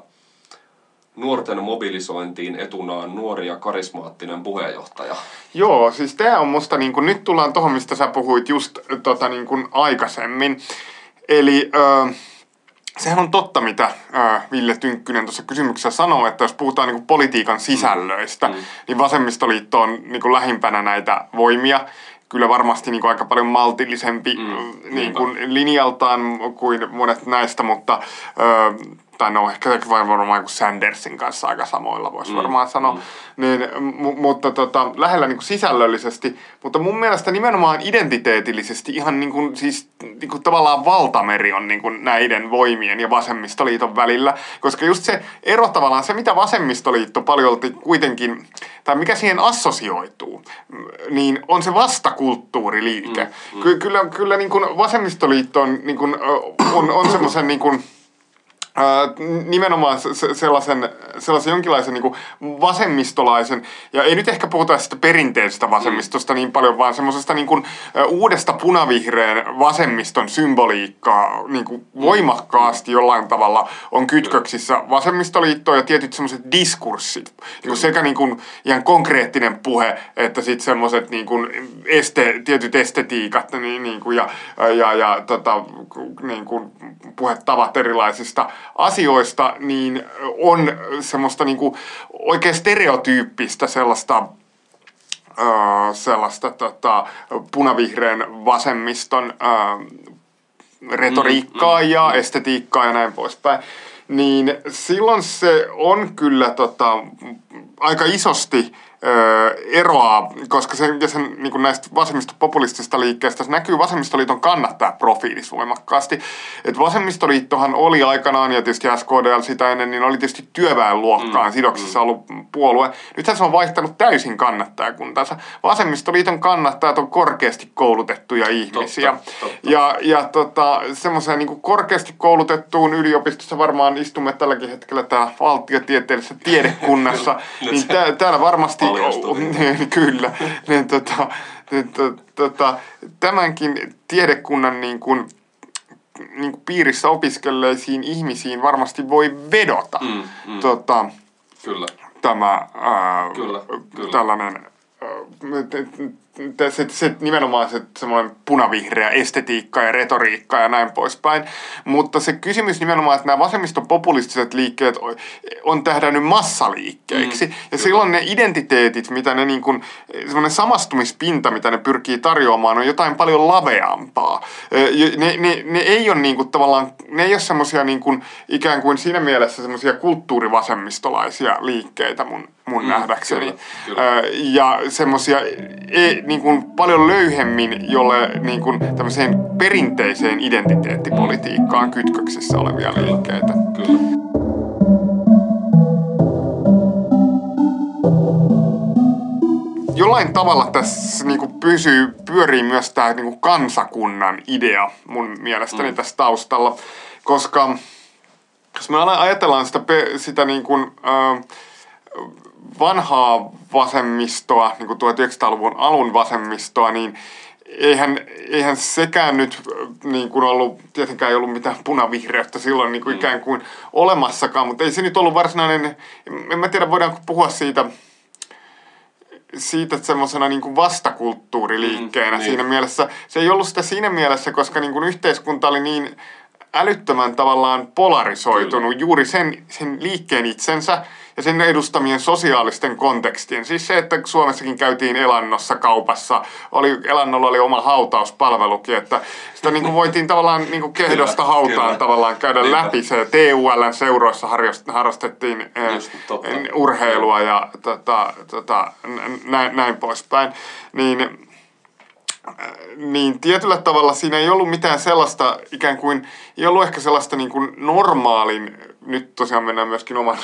[SPEAKER 1] nuorten mobilisointiin etunaan nuori ja karismaattinen puheenjohtaja.
[SPEAKER 2] Joo, siis tämä on musta, niin kun, nyt tullaan tuohon, mistä sä puhuit just tota, niin kun aikaisemmin. Eli ö, sehän on totta, mitä ö, Ville Tynkkynen tuossa kysymyksessä sanoo, että jos puhutaan niin kun, politiikan sisällöistä, mm. niin vasemmistoliitto on niin kun, lähimpänä näitä voimia. Kyllä varmasti niin aika paljon maltillisempi mm, niin kuin linjaltaan kuin monet näistä, mutta ö, tai no ehkä varmaan kuin Sandersin kanssa aika samoilla voisi mm. varmaan sanoa, mm. niin, m- mutta tota, lähellä niin kuin sisällöllisesti, mutta mun mielestä nimenomaan identiteetillisesti ihan niin kuin, siis niin kuin tavallaan valtameri on niin kuin näiden voimien ja vasemmistoliiton välillä, koska just se ero tavallaan, se mitä vasemmistoliitto paljon kuitenkin, tai mikä siihen assosioituu, niin on se vastakulttuuriliike. Mm, mm. Ky- kyllä kyllä niin kuin vasemmistoliitto on, niin kuin, on, on semmoisen niin kuin, nimenomaan sellaisen, sellaisen jonkinlaisen niin vasemmistolaisen, ja ei nyt ehkä puhuta sitä perinteisestä vasemmistosta niin paljon, vaan semmoisesta niin kuin, uudesta punavihreän vasemmiston symboliikkaa niin kuin voimakkaasti jollain tavalla on kytköksissä vasemmistoliittoon ja tietyt semmoiset diskurssit, niin kuin sekä niin kuin ihan konkreettinen puhe, että sitten semmoiset niin kuin este, tietyt estetiikat niin, niin kuin, ja, ja, ja tota, niin kuin puhetavat erilaisista asioista, niin on semmoista niinku oikein stereotyyppistä sellaista sellaista tota, punavihreän vasemmiston retoriikkaa mm, ja mm. estetiikkaa ja näin poispäin. Niin silloin se on kyllä tota, aika isosti eroaa, koska sen, ja sen, niin kuin näistä vasemmistopopulistisista liikkeistä se näkyy vasemmistoliiton kannattaa profiilissa voimakkaasti. Et vasemmistoliittohan oli aikanaan, ja tietysti SKDL sitä ennen, niin oli tietysti työväenluokkaan mm, sidoksissa mm. ollut puolue. Nythän se on vaihtanut täysin kannattajakuntansa. Vasemmistoliiton kannattajat on korkeasti koulutettuja ihmisiä. Totta, totta. Ja, ja tota, semmoiseen niin korkeasti koulutettuun yliopistossa varmaan istumme tälläkin hetkellä täällä valtiotieteellisessä tiedekunnassa, [laughs] niin täällä varmasti [laughs] niin, kyllä. Niin, tota, niin, to, tota, tämänkin tiedekunnan niin kuin, niin kuin piirissä opiskelleisiin ihmisiin varmasti voi vedota mm, mm. Tota,
[SPEAKER 1] kyllä.
[SPEAKER 2] tämä ää, kyllä, kyllä. tällainen ää, se, se nimenomaan se semmoinen punavihreä estetiikka ja retoriikka ja näin poispäin. Mutta se kysymys nimenomaan, että nämä vasemmistopopulistiset liikkeet on tähdännyt massaliikkeiksi. Mm, ja kyllä. silloin ne identiteetit, mitä ne niin kuin, semmoinen samastumispinta, mitä ne pyrkii tarjoamaan, on jotain paljon laveampaa. Ne, ne, ne ei ole niin kuin tavallaan, ne ei ole semmoisia niin kuin, ikään kuin siinä mielessä semmoisia kulttuurivasemmistolaisia liikkeitä mun, mun mm, nähdäkseni. Kyllä, kyllä. Ja semmoisia e, niin kuin paljon löyhemmin jolle niin kuin tämmöiseen perinteiseen identiteettipolitiikkaan kytköksissä olevia liikkeitä.
[SPEAKER 1] Kyllä.
[SPEAKER 2] Jollain tavalla tässä niin kuin pysyy, pyörii myös tämä niin kuin kansakunnan idea mun mielestäni mm. tässä taustalla, koska jos me ajatellaan sitä, sitä niin kuin, äh, vanhaa vasemmistoa, niin kuin 1900-luvun alun vasemmistoa, niin eihän, eihän sekään nyt niin kuin ollut, tietenkään ei ollut mitään punavihreyttä silloin niin kuin mm. ikään kuin olemassakaan, mutta ei se nyt ollut varsinainen, en mä tiedä voidaanko puhua siitä, siitä semmoisena niin vastakulttuuriliikkeenä mm, niin. siinä mielessä. Se ei ollut sitä siinä mielessä, koska niin kuin yhteiskunta oli niin älyttömän tavallaan polarisoitunut Kyllä. juuri sen, sen liikkeen itsensä ja sen edustamien sosiaalisten kontekstien. Siis se, että Suomessakin käytiin elannossa kaupassa, oli, elannolla oli oma hautauspalvelukin, että sitä niin kuin voitiin tavallaan niin kuin kehdosta kyllä, hautaan kyllä. tavallaan käydä Niinpä. läpi. Se TULn seuroissa harrastettiin eh, Just, urheilua ja tota, tota, näin, näin poispäin. Niin niin tietyllä tavalla siinä ei ollut mitään sellaista ikään kuin, ei ollut ehkä sellaista niin kuin normaalin, nyt tosiaan mennään myöskin oman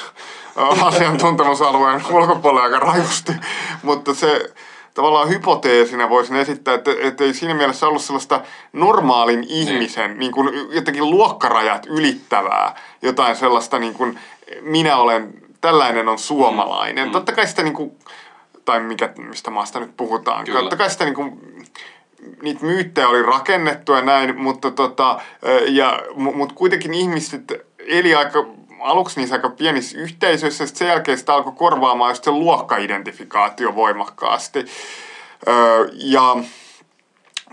[SPEAKER 2] [laughs] asiantuntemusalueen ulkopuolelle aika rajusti, mutta se tavallaan hypoteesina voisin esittää, että, että ei siinä mielessä ollut sellaista normaalin ihmisen niin. niin kuin jotenkin luokkarajat ylittävää, jotain sellaista niin kuin minä olen, tällainen on suomalainen. Mm. Totta kai sitä niin kuin, tai mikä, mistä maasta nyt puhutaan, Kyllä. totta kai sitä niin kuin, niitä myyttejä oli rakennettu ja näin, mutta tota, ja, mutta kuitenkin ihmiset eli aika aluksi niissä aika pienissä yhteisöissä, ja sen jälkeen sitä alkoi korvaamaan just se luokkaidentifikaatio voimakkaasti. Öö, ja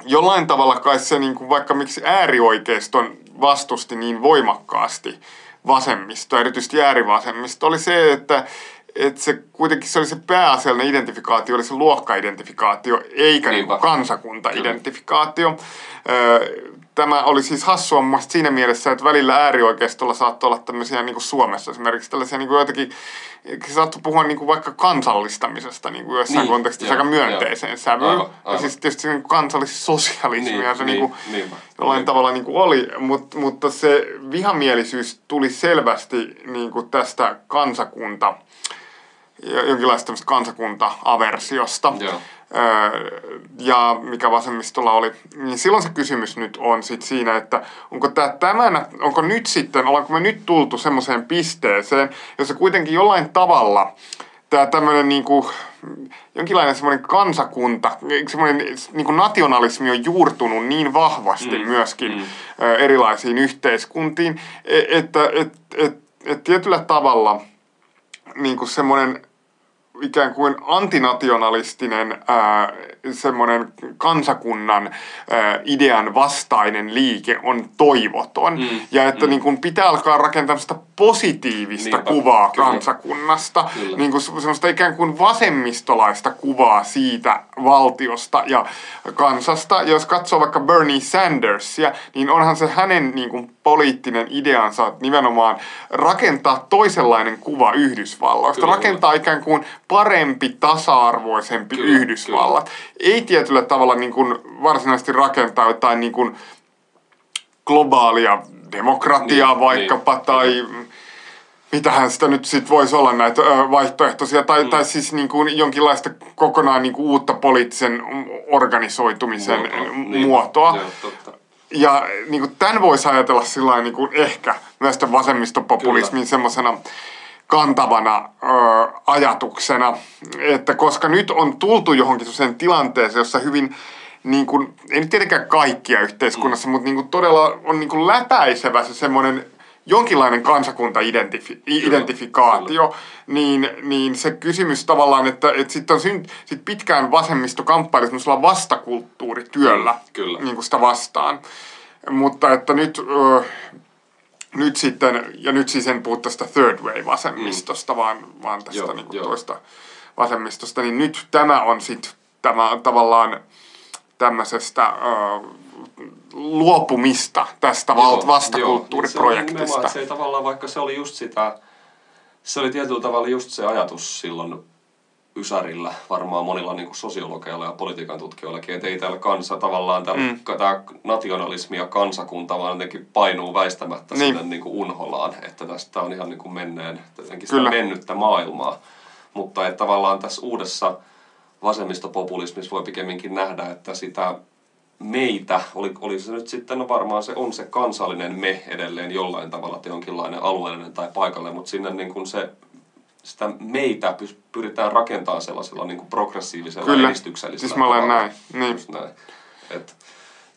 [SPEAKER 2] jollain tavalla kai se, niin kuin vaikka miksi äärioikeiston vastusti niin voimakkaasti vasemmisto, erityisesti äärivasemmisto, oli se, että että se kuitenkin se oli se pääasiallinen identifikaatio, oli se luokkaidentifikaatio, eikä niin kansakunta-identifikaatio. Öö, tämä oli siis hassua mun siinä mielessä, että välillä äärioikeistolla saattoi olla tämmöisiä niin kuin Suomessa esimerkiksi tällaisia niin kuin joitakin, saattoi puhua niin kuin vaikka kansallistamisesta niin kuin jossain niin, kontekstissa aika myönteiseen sävyyn. Ja siis tietysti niin kansallissosialismia niin, se niin, kuin niin, jollain niin. tavalla niin kuin oli, mutta, mutta se vihamielisyys tuli selvästi niin kuin tästä kansakunta, jonkinlaista kansakunta-aversiosta. Joo ja mikä vasemmistolla oli, niin silloin se kysymys nyt on sit siinä, että onko, tää tämän, onko nyt sitten, ollaanko me nyt tultu semmoiseen pisteeseen, jossa kuitenkin jollain tavalla tämä tämmöinen niinku, jonkinlainen semmoinen kansakunta, semmoinen niinku nationalismi on juurtunut niin vahvasti mm. myöskin mm. erilaisiin yhteiskuntiin, e, että et, et, et tietyllä tavalla niinku semmoinen ikään kuin antinationalistinen ää, semmoinen kansakunnan ää, idean vastainen liike on toivoton. Mm, ja että mm. niin kuin pitää alkaa rakentaa sitä positiivista Niinpä, kuvaa kyllä. kansakunnasta, kyllä. Niin kuin semmoista ikään kuin vasemmistolaista kuvaa siitä valtiosta ja kansasta. Jos katsoo vaikka Bernie Sandersia, niin onhan se hänen niin kuin poliittinen ideansa nimenomaan rakentaa toisenlainen kuva Yhdysvalloista. Kyllä, rakentaa ikään kuin parempi, tasa-arvoisempi kyllä, Yhdysvallat. Kyllä. Ei tietyllä tavalla niin kuin varsinaisesti rakentaa jotain niin kuin globaalia demokratiaa niin, vaikkapa niin, tai niin. mitähän sitä nyt sitten voisi olla näitä vaihtoehtoisia tai, mm. tai siis niin kuin jonkinlaista kokonaan niin kuin uutta poliittisen organisoitumisen Muoto. muotoa. Niin. Joo, ja niin kuin tämän voisi ajatella sillä niin kuin ehkä myös vasemmistopopulismin semmoisena kantavana ö, ajatuksena, että koska nyt on tultu johonkin sen tilanteeseen, jossa hyvin niin kuin, ei nyt tietenkään kaikkia yhteiskunnassa, mm. mutta niin kuin todella on niin kuin läpäisevä se semmoinen jonkinlainen kansakunta-identifikaatio, niin, niin se kysymys tavallaan, että, että sitten on synt, sit pitkään vasemmisto kamppailu semmoisella vastakulttuurityöllä Kyllä. Niin kuin sitä vastaan. Mutta että nyt, ö, nyt sitten, ja nyt siis en puhu tästä third way vasemmistosta, mm. vaan, vaan tästä joo, niin kuin toista vasemmistosta, niin nyt tämä on sitten tämä tavallaan tämmöisestä ö, luopumista tästä joo, vastakulttuuriprojektista.
[SPEAKER 1] Joo, se, se ei tavallaan, vaikka se oli just sitä, se oli tietyllä tavalla just se ajatus silloin Ysärillä, varmaan monilla niin sosiologeilla ja politiikan tutkijoillakin, että ei täällä kansa tavallaan täällä, mm. tämä nationalismi ja kansakunta vaan jotenkin painuu väistämättä niin. sinne niin kuin unholaan, että tästä on ihan niin kuin menneen, jotenkin sitä mennyttä maailmaa. Mutta että tavallaan tässä uudessa vasemmistopopulismissa voi pikemminkin nähdä, että sitä meitä, oli, oli se nyt sitten, no varmaan se on se kansallinen me edelleen jollain tavalla, että jonkinlainen alueellinen tai paikallinen, mutta sinne niin kuin se, sitä meitä pyritään rakentamaan sellaisella niin kuin progressiivisella Kyllä. edistyksellisellä
[SPEAKER 2] siis mä olen näin. Niin. näin.
[SPEAKER 1] Et,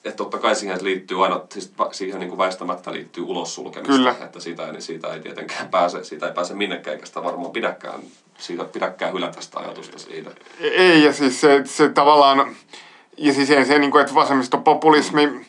[SPEAKER 1] että totta kai siihen liittyy aina, siis siihen niin kuin väistämättä liittyy ulos sulkemista, Kyllä. että siitä, niin siitä ei tietenkään pääse, siitä ei pääse minnekään, eikä sitä varmaan pidäkään, siitä pidäkään hylätä sitä ajatusta siitä.
[SPEAKER 2] Ei, ja siis se, se tavallaan, ja siis se, se niin kuin, että vasemmistopopulismi, mm.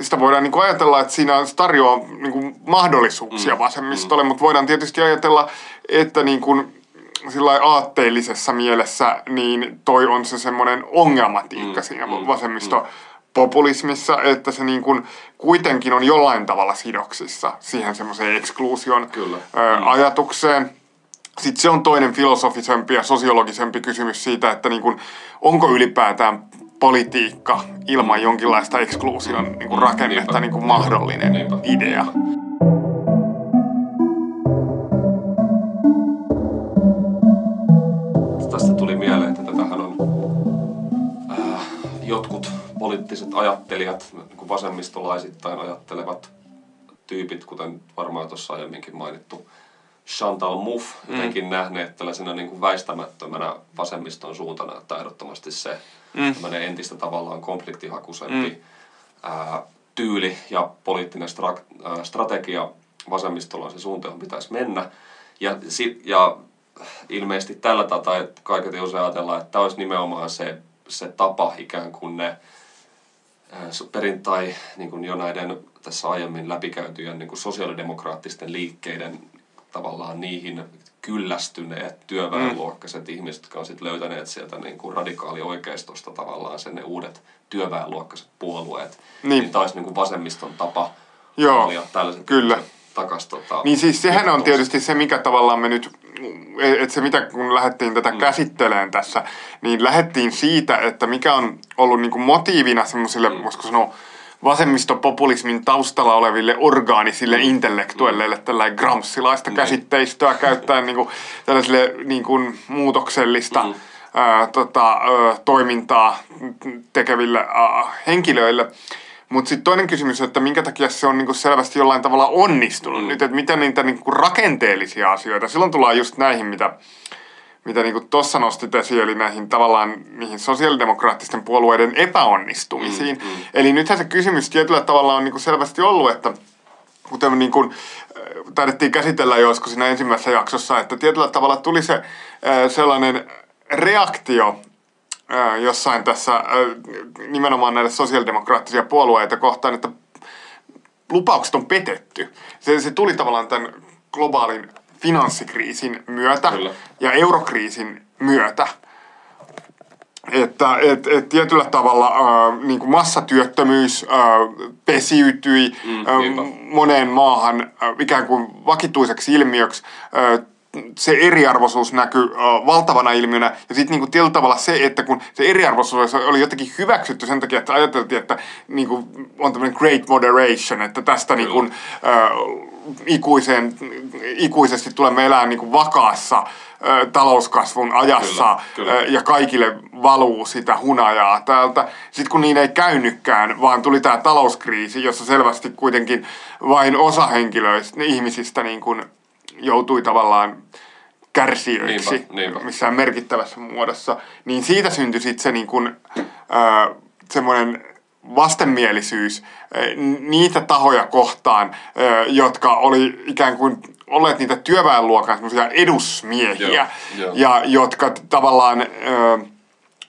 [SPEAKER 2] Sitä voidaan niin kuin ajatella, että siinä tarjoaa niin kuin mahdollisuuksia mm. vasemmistolle, mm. mutta voidaan tietysti ajatella, että niin kuin, sillä aatteellisessa mielessä, niin toi on se semmoinen ongelmatiikka mm. siinä mm. vasemmisto mm populismissa, että se niin kuin kuitenkin on jollain tavalla sidoksissa siihen semmoiseen ekskluusion Kyllä. Ö, mm. ajatukseen. Sitten se on toinen filosofisempi ja sosiologisempi kysymys siitä, että niin kuin, onko ylipäätään politiikka ilman jonkinlaista ekskluusion niin kuin rakennetta niin kuin mahdollinen Niinpä. idea.
[SPEAKER 1] Tästä tuli mieleen, että tätähän on äh, jotkut poliittiset ajattelijat, niin kuin vasemmistolaisittain ajattelevat tyypit, kuten varmaan tuossa aiemminkin mainittu Chantal Mouffe, mm. jotenkin nähneet tällaisena niin kuin väistämättömänä vasemmiston suuntana, että ehdottomasti se mm. entistä tavallaan konfliktihakuisempi mm. ää, tyyli ja poliittinen stra- ää, strategia vasemmistolla on se suunta, johon pitäisi mennä. Ja, sit, ja ilmeisesti tällä tai kaiketi usein ajatellaan, että tämä olisi nimenomaan se, se tapa ikään kuin ne perintai niin kuin jo näiden tässä aiemmin läpikäytyjen niin kuin sosiaalidemokraattisten liikkeiden tavallaan niihin kyllästyneet työväenluokkaiset mm. ihmiset, jotka on sitten löytäneet sieltä niin kuin radikaali oikeistosta tavallaan sen ne uudet työväenluokkaiset puolueet. Niin, niin taisi niin kuin vasemmiston tapa
[SPEAKER 2] Joo, tällaiset kyllä.
[SPEAKER 1] Takas, tota,
[SPEAKER 2] niin siis sehän on tietysti se, mikä tavallaan me nyt, että se mitä kun lähdettiin tätä mm. käsittelemään tässä, niin lähdettiin siitä, että mikä on ollut niin kuin motiivina semmoisille, mm. voisiko sanoa, vasemmistopopulismin taustalla oleville orgaanisille intellektuelleille tällainen gramsilaista mm. käsitteistöä käyttäen niin kuin, tällaisille niin kuin, muutoksellista mm. ää, tota, ää, toimintaa tekeville ää, henkilöille. Mutta sitten toinen kysymys on, että minkä takia se on niinku selvästi jollain tavalla onnistunut mm. nyt, että miten niitä niinku rakenteellisia asioita, silloin tullaan just näihin, mitä mitä niin kuin tuossa nostit esiin, eli näihin tavallaan niihin sosiaalidemokraattisten puolueiden epäonnistumisiin. Mm, mm. Eli nythän se kysymys tietyllä tavalla on niin kuin selvästi ollut, että kuten niin kuin, äh, taidettiin käsitellä joskus siinä ensimmäisessä jaksossa, että tietyllä tavalla tuli se äh, sellainen reaktio äh, jossain tässä nimenomaan näille sosiaalidemokraattisia puolueita kohtaan, että lupaukset on petetty. Se, se tuli tavallaan tämän globaalin finanssikriisin myötä Kyllä. ja eurokriisin myötä. Että et, et tietyllä tavalla äh, niin kuin massatyöttömyys äh, pesiytyi mm, äh, moneen maahan äh, ikään kuin vakituiseksi ilmiöksi. Äh, se eriarvoisuus näkyy äh, valtavana ilmiönä. Ja sitten niinku tietyllä tavalla se, että kun se eriarvoisuus oli jotenkin hyväksytty sen takia, että ajateltiin, että niinku, on tämmöinen great moderation, että tästä niinku, äh, ikuiseen, ikuisesti tulemme elämään niin kuin vakaassa ö, talouskasvun ajassa kyllä, kyllä. Ö, ja kaikille valuu sitä hunajaa täältä. Sitten kun niin ei käynytkään, vaan tuli tämä talouskriisi, jossa selvästi kuitenkin vain osa henkilöistä, ihmisistä niin kuin joutui tavallaan kärsijöiksi niinpä, niinpä. missään merkittävässä muodossa, niin siitä syntyi sitten se niin kuin, ö, semmoinen vastenmielisyys niitä tahoja kohtaan, jotka oli ikään kuin olleet niitä työväenluokan edusmiehiä, joo, joo. ja jotka tavallaan ö,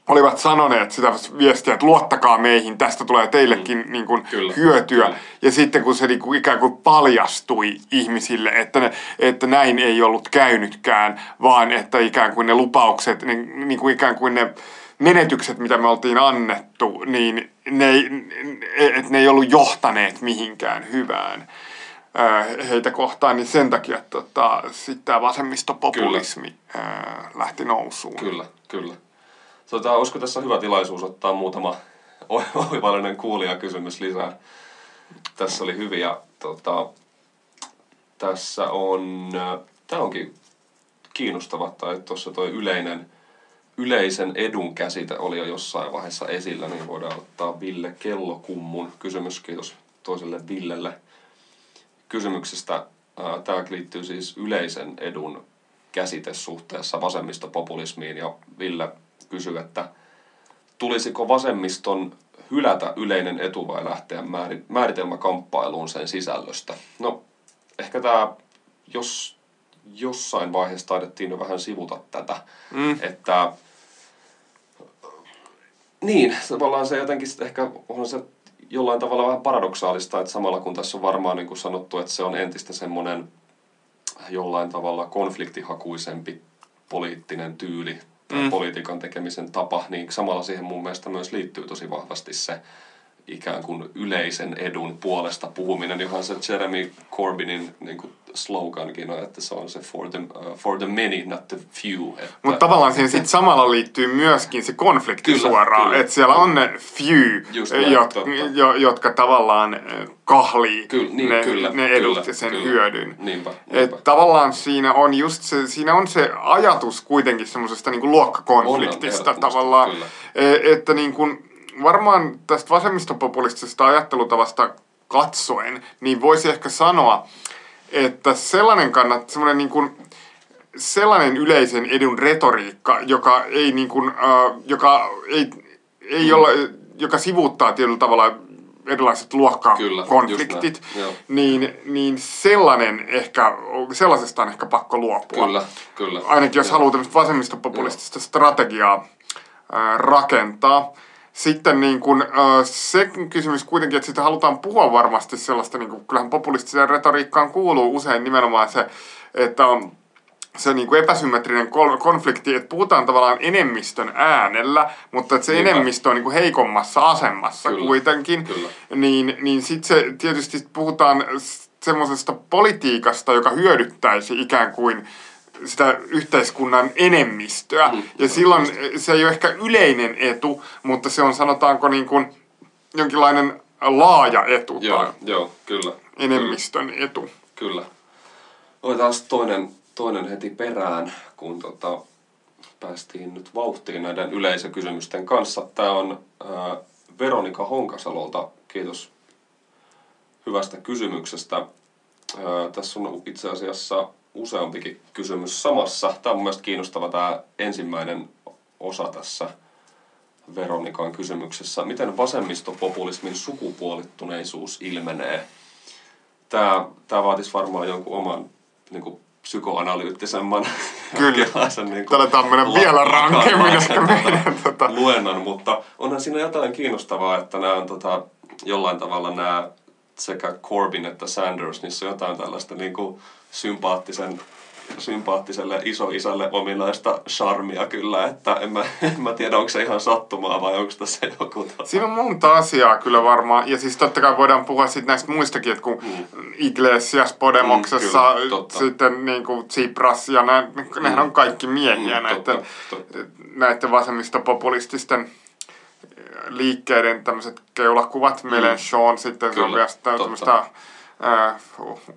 [SPEAKER 2] olivat sanoneet sitä viestiä, että luottakaa meihin, tästä tulee teillekin mm. niin kuin, kyllä, hyötyä. Kyllä. Ja sitten kun se niin kuin, ikään kuin paljastui ihmisille, että, ne, että näin ei ollut käynytkään, vaan että ikään kuin ne lupaukset, ne, niin kuin ikään kuin ne menetykset, mitä me oltiin annettu, niin ne ei, et ne ei ollut johtaneet mihinkään hyvään heitä kohtaan, niin sen takia tota, sitten tämä vasemmistopopulismi ää, lähti nousuun.
[SPEAKER 1] Kyllä, kyllä. Tota, olisiko tässä hyvä tilaisuus ottaa muutama oivallinen kuulijakysymys lisää? Tässä oli hyviä. Tota, tässä on, tämä onkin kiinnostava, tai tuossa toi yleinen yleisen edun käsite oli jo jossain vaiheessa esillä, niin voidaan ottaa Ville Kellokummun kysymys. Kiitos toiselle Villelle kysymyksestä. Tämä liittyy siis yleisen edun käsite suhteessa vasemmistopopulismiin ja Ville kysyy, että tulisiko vasemmiston hylätä yleinen etu vai lähteä määritelmäkamppailuun sen sisällöstä? No, ehkä tämä, jos jossain vaiheessa taidettiin jo vähän sivuta tätä, mm. että niin, tavallaan se jotenkin ehkä on se jollain tavalla vähän paradoksaalista, että samalla kun tässä on varmaan niin kuin sanottu, että se on entistä semmoinen jollain tavalla konfliktihakuisempi poliittinen tyyli tai mm. politiikan tekemisen tapa, niin samalla siihen mun mielestä myös liittyy tosi vahvasti se ikään kuin yleisen edun puolesta puhuminen, johon se Jeremy Corbynin niin kuin slogankin on, että se on se for the, uh, for the many, not the few.
[SPEAKER 2] Mutta tavallaan siihen sit samalla liittyy myöskin se konflikti kyllä, suoraan, että siellä on ne few, näin, jot, jo, jotka tavallaan kahlii
[SPEAKER 1] kyllä, niin,
[SPEAKER 2] ne,
[SPEAKER 1] kyllä,
[SPEAKER 2] ne edut kyllä, ja sen
[SPEAKER 1] kyllä.
[SPEAKER 2] hyödyn.
[SPEAKER 1] Niinpä,
[SPEAKER 2] niinpä. Et tavallaan siinä on just se, siinä on se ajatus kuitenkin semmoisesta niinku luokkakonfliktista on, on, tavallaan, kyllä. E, että niin kuin, varmaan tästä vasemmistopopulistisesta ajattelutavasta katsoen, niin voisi ehkä sanoa, että sellainen kannat, sellainen niin kuin, sellainen yleisen edun retoriikka, joka ei niin kuin, äh, joka ei, ei mm. ole, joka sivuuttaa tietyllä tavalla erilaiset luokkakonfliktit, niin, niin sellainen ehkä, sellaisesta on ehkä pakko luopua.
[SPEAKER 1] Kyllä, kyllä.
[SPEAKER 2] Ainakin jos haluaa tämmöistä vasemmistopopulistista strategiaa ää, rakentaa. Sitten niin kun, se kysymys kuitenkin, että sitä halutaan puhua varmasti sellaista, niin kun, kyllähän populistiseen retoriikkaan kuuluu usein nimenomaan se, että on se niin kuin epäsymmetrinen konflikti, että puhutaan tavallaan enemmistön äänellä, mutta että se
[SPEAKER 1] Niinpä.
[SPEAKER 2] enemmistö on niin kuin heikommassa asemassa
[SPEAKER 1] Kyllä,
[SPEAKER 2] kuitenkin,
[SPEAKER 1] kyllä.
[SPEAKER 2] niin, niin sitten se tietysti puhutaan semmoisesta politiikasta, joka hyödyttäisi ikään kuin sitä yhteiskunnan enemmistöä.
[SPEAKER 1] Mm,
[SPEAKER 2] ja silloin se ei ole ehkä yleinen etu, mutta se on sanotaanko niin kuin jonkinlainen laaja etu tai
[SPEAKER 1] Joo, joo, kyllä.
[SPEAKER 2] enemmistön etu.
[SPEAKER 1] Kyllä. Otetaan toinen, toinen heti perään, kun tota, päästiin nyt vauhtiin näiden yleisökysymysten kanssa. Tämä on ää, Veronika Honkasalolta. Kiitos hyvästä kysymyksestä. Ää, tässä on itse asiassa useampikin kysymys samassa. Tämä on mun mielestä kiinnostava tämä ensimmäinen osa tässä Veronikan kysymyksessä. Miten vasemmistopopulismin sukupuolittuneisuus ilmenee? Tämä, tämä vaatisi varmaan jonkun oman niin kuin, psykoanalyyttisemman
[SPEAKER 2] Kyllä.
[SPEAKER 1] niin
[SPEAKER 2] Täällä tämmönen vielä rankemmin [laughs] ehkä meidän, tota-
[SPEAKER 1] luennon, mutta onhan siinä jotain kiinnostavaa, että nämä on tota, jollain tavalla nämä sekä Corbyn että Sanders, niissä on jotain tällaista niin kuin sympaattisen sympaattiselle isoisälle ominaista charmia kyllä, että en mä, [laughs] en mä tiedä, onko se ihan sattumaa vai onko tässä joku... Tota...
[SPEAKER 2] Siinä on monta asiaa kyllä varmaan, ja siis totta kai voidaan puhua sitten näistä muistakin, että kun mm. Iglesias Podemoksessa,
[SPEAKER 1] Mm, kyllä, totta.
[SPEAKER 2] sitten niin kuin Tsipras ja nä, nehän on kaikki miehiä
[SPEAKER 1] Mm,
[SPEAKER 2] näiden,
[SPEAKER 1] totta,
[SPEAKER 2] näiden vasemmistopopulististen liikkeiden tämmöiset keulakuvat, mm. Mélenchon sitten, se on
[SPEAKER 1] Kyllä,
[SPEAKER 2] vielä sitä
[SPEAKER 1] totta.
[SPEAKER 2] Äh,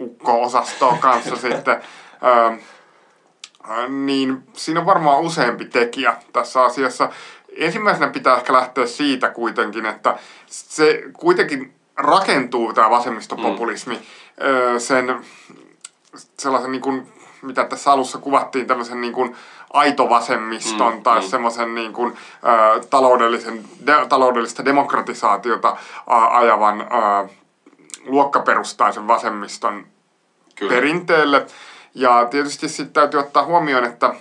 [SPEAKER 2] ukko-osastoa kanssa [laughs] sitten. Äh, niin siinä on varmaan useampi tekijä tässä asiassa. Ensimmäisenä pitää ehkä lähteä siitä kuitenkin, että se kuitenkin rakentuu tämä vasemmistopopulismi mm. sen sellaisen niin kuin, mitä tässä alussa kuvattiin, tämmöisen niin kuin aitovasemmiston
[SPEAKER 1] Mm,
[SPEAKER 2] tai
[SPEAKER 1] mm.
[SPEAKER 2] semmoisen niin kuin, ä, taloudellisen, de, taloudellista demokratisaatiota ä, ajavan ä, luokkaperustaisen vasemmiston
[SPEAKER 1] Kyllä.
[SPEAKER 2] perinteelle. Ja tietysti sitten täytyy ottaa huomioon, että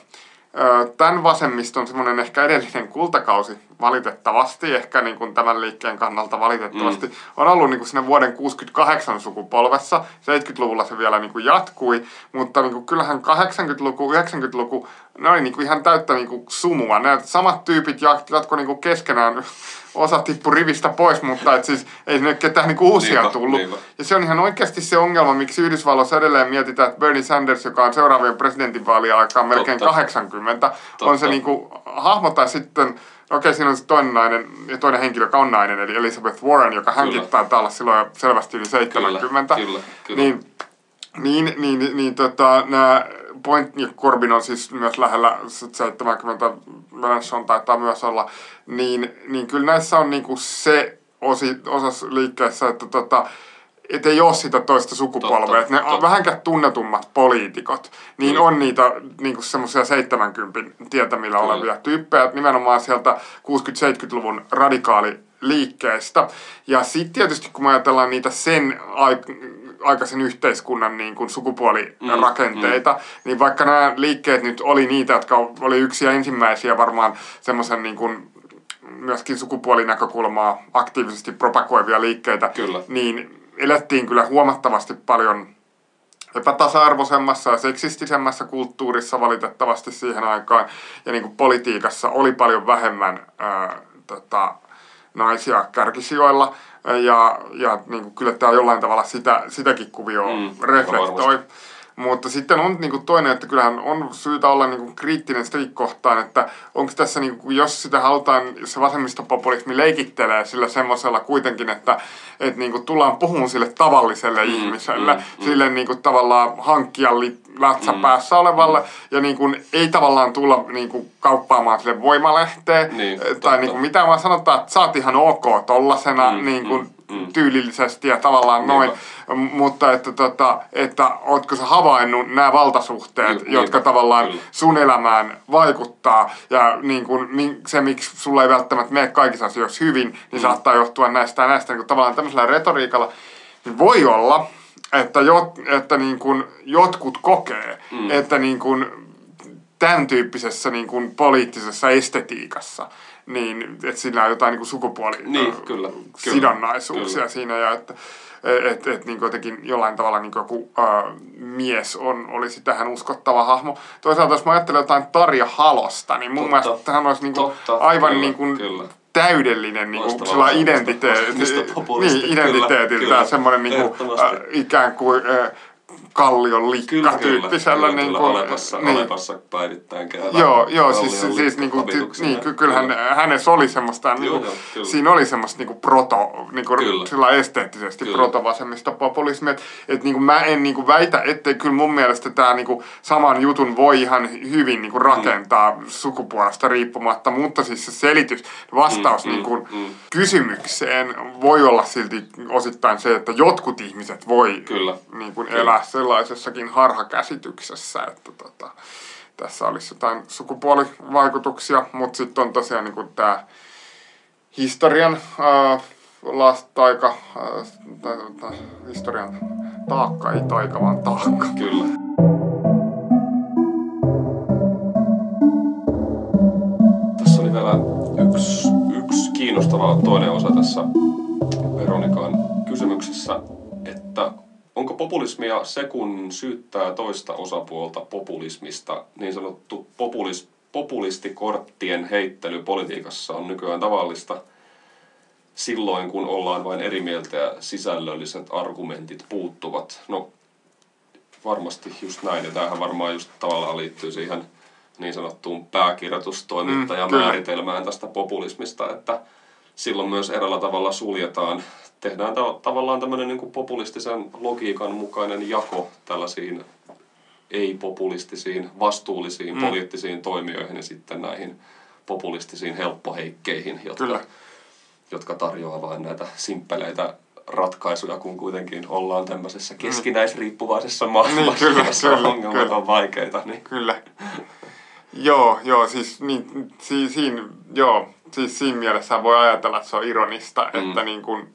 [SPEAKER 2] tämän vasemmiston semmoinen ehkä edellinen kultakausi valitettavasti, ehkä niin kuin tämän liikkeen kannalta valitettavasti, mm. on ollut niin kuin siinä vuoden 68 sukupolvessa. 70-luvulla se vielä niin kuin jatkui, mutta niin kuin kyllähän 80-luku, 90-luku, ne oli niin kuin ihan täyttä niin kuin sumua. Ne samat tyypit jat- jatkoi niin kuin keskenään. [laughs] Osa tippui rivistä pois, mutta et siis ei sinne ketään niin kuin uusia
[SPEAKER 1] Niinpä,
[SPEAKER 2] tullut.
[SPEAKER 1] niinpä.
[SPEAKER 2] Ja se on ihan oikeasti se ongelma, miksi Yhdysvalloissa edelleen mietitään, että Bernie Sanders, joka on seuraavien presidentinvaalien aikaan melkein
[SPEAKER 1] Totta.
[SPEAKER 2] 80, on
[SPEAKER 1] Totta.
[SPEAKER 2] se niinku hahmo tai sitten, okei siinä on se toinen nainen ja toinen henkilö, joka on nainen, eli Elizabeth Warren, joka hänkin
[SPEAKER 1] Kyllä.
[SPEAKER 2] taitaa olla silloin jo selvästi yli 70.
[SPEAKER 1] kyllä, kyllä.
[SPEAKER 2] Niin, niin, niin, niin, niin tota, nämä Point ja Corbyn on siis myös lähellä sit 70, Mélenchon taitaa myös olla, niin, niin kyllä näissä on niinku se osi, osas liikkeessä, että tota, et ei ole sitä toista sukupolvea.
[SPEAKER 1] Totta,
[SPEAKER 2] että ne
[SPEAKER 1] totta.
[SPEAKER 2] vähänkään tunnetummat poliitikot, niin
[SPEAKER 1] Kyllä.
[SPEAKER 2] on niitä niinku semmoisia 70 tietämillä
[SPEAKER 1] Kyllä.
[SPEAKER 2] olevia tyyppejä, nimenomaan sieltä 60-70-luvun radikaali liikkeestä. Ja sitten tietysti kun me ajatellaan niitä sen aik- aikaisen yhteiskunnan niin kuin sukupuolirakenteita, mm, niin vaikka nämä liikkeet nyt oli niitä, jotka oli yksi ja ensimmäisiä varmaan semmoisen niin kuin myöskin sukupuolinäkökulmaa aktiivisesti propagoivia liikkeitä,
[SPEAKER 1] Kyllä.
[SPEAKER 2] niin elettiin kyllä huomattavasti paljon epätasa-arvoisemmassa ja seksistisemmässä kulttuurissa valitettavasti siihen aikaan. Ja niin kuin politiikassa oli paljon vähemmän ää, tota, naisia kärkisijoilla. Ja, ja niin kuin kyllä tämä jollain tavalla sitä, sitäkin kuvioa
[SPEAKER 1] Mm,
[SPEAKER 2] reflektoi.
[SPEAKER 1] varmasti.
[SPEAKER 2] Mutta sitten on niin kuin toinen, että kyllähän on syytä olla niin kuin kriittinen sitäkin kohtaan, että onko tässä, niin kuin, jos sitä halutaan, jos se vasemmistopopulismi leikittelee sillä semmoisella kuitenkin, että, että niin kuin tullaan puhumaan sille tavalliselle mm, ihmiselle,
[SPEAKER 1] mm,
[SPEAKER 2] mm, sille niin kuin tavallaan hankkia li, lätsä mm, päässä olevalle, mm. ja niin kuin, ei tavallaan tulla niin kuin, kauppaamaan sille voimalehteen,
[SPEAKER 1] Niin,
[SPEAKER 2] tai
[SPEAKER 1] totta.
[SPEAKER 2] niin kuin, mitä vaan sanotaan, että sä oot ihan ok tollasena,
[SPEAKER 1] Mm,
[SPEAKER 2] niin kuin,
[SPEAKER 1] mm, mm.
[SPEAKER 2] tyylillisesti ja tavallaan noin,
[SPEAKER 1] Niinpä.
[SPEAKER 2] mutta että, tota, että ootko sä havainnut nämä valtasuhteet,
[SPEAKER 1] Niinpä,
[SPEAKER 2] jotka
[SPEAKER 1] niinpä,
[SPEAKER 2] tavallaan
[SPEAKER 1] kyllä.
[SPEAKER 2] sun elämään vaikuttaa ja niin kuin, mi- se, miksi sulla ei välttämättä mene kaikissa asioissa hyvin, niin
[SPEAKER 1] Mm.
[SPEAKER 2] saattaa johtua näistä ja näistä niin kuin tavallaan tämmöisellä retoriikalla, niin voi olla, että, jot, että niin kuin jotkut kokee,
[SPEAKER 1] Mm.
[SPEAKER 2] että niin kuin tämän tyyppisessä niin kuin poliittisessa estetiikassa, niin että sillä on jotain niin kuin sukupuoli
[SPEAKER 1] Niin, kyllä,
[SPEAKER 2] sidonnaisuuksia
[SPEAKER 1] kyllä.
[SPEAKER 2] siinä ja että et, et, niin jotenkin jollain tavalla niin joku äh, mies on, olisi tähän uskottava hahmo. Toisaalta jos mä ajattelen jotain Tarja Halosta, niin mun
[SPEAKER 1] Totta.
[SPEAKER 2] mielestä hän olisi niin kuin
[SPEAKER 1] Totta,
[SPEAKER 2] aivan
[SPEAKER 1] kyllä,
[SPEAKER 2] niin kuin
[SPEAKER 1] kyllä.
[SPEAKER 2] täydellinen niin kuin sillä
[SPEAKER 1] populisti,
[SPEAKER 2] niin, identiteetiltään
[SPEAKER 1] kyllä,
[SPEAKER 2] semmoinen niin kuin, äh, ikään kuin äh, kallion likka tyyppisellä.
[SPEAKER 1] kyllä,
[SPEAKER 2] niin
[SPEAKER 1] kyllä,
[SPEAKER 2] kuin,
[SPEAKER 1] Alepassa,
[SPEAKER 2] niin.
[SPEAKER 1] Alepassa päivittäin käydään.
[SPEAKER 2] Joo, joo siis, siis ty,
[SPEAKER 1] habituksena.
[SPEAKER 2] niin, ky, kyllähän hänessä oli semmoista,
[SPEAKER 1] Joo, joo, kyllä.
[SPEAKER 2] siinä oli semmoista niinku proto, niinku,
[SPEAKER 1] Kyllä.
[SPEAKER 2] sillä esteettisesti
[SPEAKER 1] Kyllä.
[SPEAKER 2] protovasemmista populismia. Et, et niinku mä en niinku väitä, ettei kyllä mun mielestä tämä niinku saman jutun voi ihan hyvin niinku rakentaa mm. sukupuolesta riippumatta, mutta siis se selitys, vastaus
[SPEAKER 1] Mm, mm,
[SPEAKER 2] niinku
[SPEAKER 1] mm.
[SPEAKER 2] kysymykseen voi olla silti osittain se, että jotkut ihmiset voi
[SPEAKER 1] Kyllä.
[SPEAKER 2] niin kuin
[SPEAKER 1] Kyllä.
[SPEAKER 2] elää sellaisessakin harhakäsityksessä, että tota, tässä olisi jotain sukupuolivaikutuksia, mutta sitten on tosiaan niin tämä historian ää, ää, tai, historian taakka, ei taika, vaan taakka.
[SPEAKER 1] Kyllä. Tässä oli vielä yksi, yksi kiinnostava toinen osa tässä Veronikan kysymyksessä, onko populismia se, kun syyttää toista osapuolta populismista, niin sanottu populis, populistikorttien heittely politiikassa on nykyään tavallista silloin, kun ollaan vain eri mieltä ja sisällölliset argumentit puuttuvat. No, varmasti just näin, ja tämähän varmaan just tavallaan liittyy siihen niin sanottuun pääkirjoitustoimittajan
[SPEAKER 2] Mm,
[SPEAKER 1] tästä populismista, että silloin myös eräällä tavalla suljetaan, tehdään ta- tavallaan tämmöinen niin populistisen logiikan mukainen jako tällaisiin ei-populistisiin, vastuullisiin
[SPEAKER 2] Mm.
[SPEAKER 1] poliittisiin toimijoihin ja sitten näihin populistisiin helppoheikkeihin, jotka,
[SPEAKER 2] Kyllä.
[SPEAKER 1] jotka tarjoaa vain näitä simppeleitä ratkaisuja, kun kuitenkin ollaan tämmöisessä keskinäisriippuvaisessa maailmassa,
[SPEAKER 2] Niin, kyllä,
[SPEAKER 1] jossa
[SPEAKER 2] kyllä,
[SPEAKER 1] ongelmat
[SPEAKER 2] kyllä.
[SPEAKER 1] on vaikeita. Niin.
[SPEAKER 2] Kyllä. Joo, joo, siis, niin, si, siinä, joo, siis siinä mielessä voi ajatella, että se on ironista,
[SPEAKER 1] Mm.
[SPEAKER 2] että niin kun,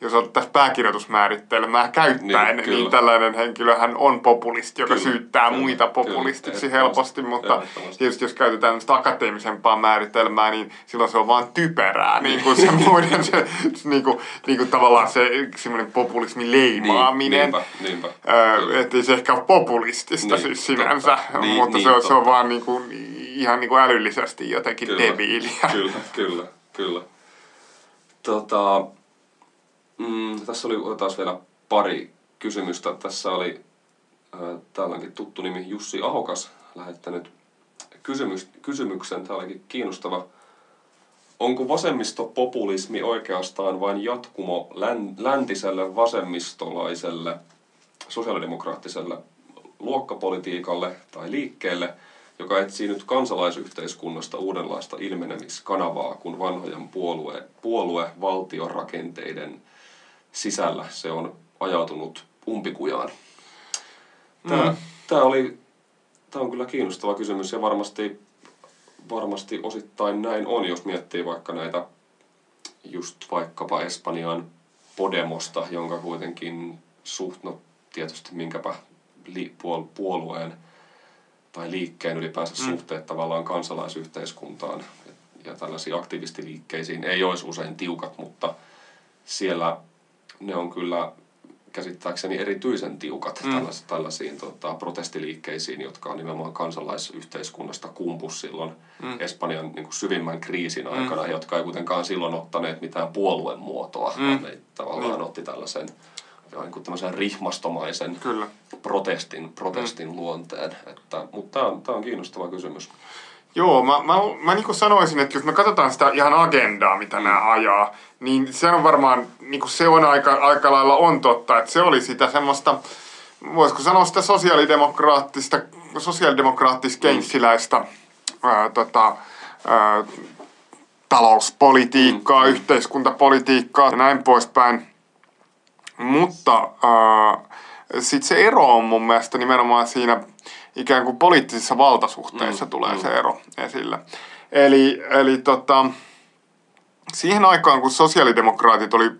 [SPEAKER 2] jos otettaisiin pääkirjoitusmääritelmää käyttäen,
[SPEAKER 1] Niin,
[SPEAKER 2] niin,
[SPEAKER 1] kyllä.
[SPEAKER 2] niin tällainen henkilöhän on populisti, joka
[SPEAKER 1] Kyllä,
[SPEAKER 2] syyttää
[SPEAKER 1] kyllä,
[SPEAKER 2] muita
[SPEAKER 1] kyllä,
[SPEAKER 2] populistiksi
[SPEAKER 1] ehdottomasti,
[SPEAKER 2] helposti, mutta tietysti jos käytetään akateemisempaa määritelmää, niin silloin se on vaan typerää, niin kuin se muiden, se, niin kuin, niin kuin tavallaan se semmoinen populismin leimaaminen.
[SPEAKER 1] Niinpä, niinpä.
[SPEAKER 2] Öö,
[SPEAKER 1] Kyllä.
[SPEAKER 2] että ei se ehkä ole populistista
[SPEAKER 1] Niin,
[SPEAKER 2] siis sinänsä,
[SPEAKER 1] totta. Niin,
[SPEAKER 2] mutta
[SPEAKER 1] niin,
[SPEAKER 2] se, on, se on vaan niinku, ihan niinku älyllisesti jotenkin
[SPEAKER 1] Kyllä,
[SPEAKER 2] debiiliä.
[SPEAKER 1] Kyllä, kyllä, kyllä. Tota, mm, tässä oli taas vielä pari kysymystä. Tässä oli äh, täälläkin tuttu nimi Jussi Ahokas lähettänyt kysymys, kysymyksen. Tämä olikin kiinnostava. Onko vasemmistopopulismi oikeastaan vain jatkumo län, läntiselle vasemmistolaiselle sosiaalidemokraattiselle luokkapolitiikalle tai liikkeelle, joka etsii nyt kansalaisyhteiskunnasta uudenlaista ilmenemiskanavaa, kun vanhojen puolue, puolue valtiorakenteiden sisällä se on ajautunut umpikujaan. Tämä,
[SPEAKER 2] Mm.
[SPEAKER 1] tämä, oli, tämä on kyllä kiinnostava kysymys ja varmasti, varmasti osittain näin on, jos miettii vaikka näitä just vaikkapa Espanjan Podemosta, jonka kuitenkin suht, no tietysti minkäpä li, puol, puolueen tai liikkeen ylipäänsä
[SPEAKER 2] Mm.
[SPEAKER 1] suhteet tavallaan kansalaisyhteiskuntaan ja tällaisiin aktivistiliikkeisiin ei olisi usein tiukat, mutta siellä ne on kyllä käsittääkseni erityisen tiukat
[SPEAKER 2] Mm.
[SPEAKER 1] mm. tällaisiin, tällaisiin tota, protestiliikkeisiin, jotka on nimenomaan kansalaisyhteiskunnasta kumpus silloin
[SPEAKER 2] Mm.
[SPEAKER 1] mm. Espanjan niin kuin syvimmän kriisin aikana, mm. jotka ei kuitenkaan silloin ottaneet mitään puolueen muotoa,
[SPEAKER 2] Mm.
[SPEAKER 1] mm. vaan ne tavallaan
[SPEAKER 2] Niin.
[SPEAKER 1] otti tällaisen niin kuin tämmöisen rihmastomaisen
[SPEAKER 2] Kyllä.
[SPEAKER 1] protestin, protestin mm. luonteen. Että, mutta tämä on, tämä on kiinnostava kysymys.
[SPEAKER 2] Joo, mä, mä, mä niin sanoisin, että jos me katsotaan sitä ihan agendaa, mitä nämä ajaa, niin se on varmaan, niin se on aika, aika lailla on totta, että se oli sitä semmoista, voisiko sanoa sitä sosiaalidemokraattista, sosiaalidemokraattis-keynesiläistä ää, tota, ää, talouspolitiikkaa, mm. yhteiskuntapolitiikkaa ja näin poispäin. Mutta sitten se ero on mun mielestä nimenomaan siinä ikään kuin poliittisissa valtasuhteissa mm, tulee mm. se ero esille. Eli, eli tota, siihen aikaan, kun sosiaalidemokraatit oli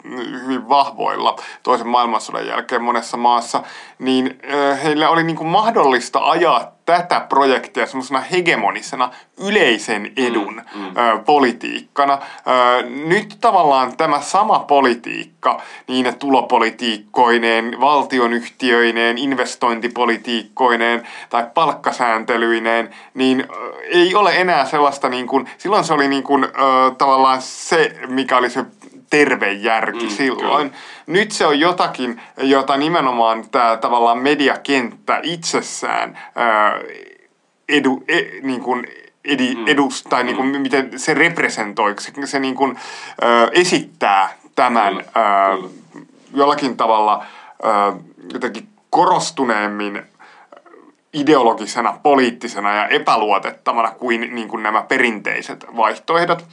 [SPEAKER 2] hyvin vahvoilla toisen maailmansodan jälkeen monessa maassa, niin heillä oli niin kuin mahdollista ajaa tätä projektia semmoisena hegemonisena yleisen edun mm, mm. Ö, politiikkana. Ö, nyt tavallaan tämä sama politiikka, niin ne tulopolitiikkoineen, valtionyhtiöineen, investointipolitiikkoineen tai palkkasääntelyineen, niin ei ole enää sellaista niin kuin, silloin se oli niin kuin, ö, tavallaan se, mikä oli se terve järki mm, silloin. Kyllä. Nyt se on jotakin, jota nimenomaan tämä tavallaan mediakenttä itsessään ää, edu, e, niin kuin edi, mm. edustaa, tai niin kuin, mm. miten se representoi, se, se niin kuin, ää, esittää tämän kyllä, ää, kyllä. jollakin tavalla ää, jotenkin korostuneemmin ideologisena, poliittisena ja epäluotettavana kuin, niin kuin nämä perinteiset vaihtoehdot,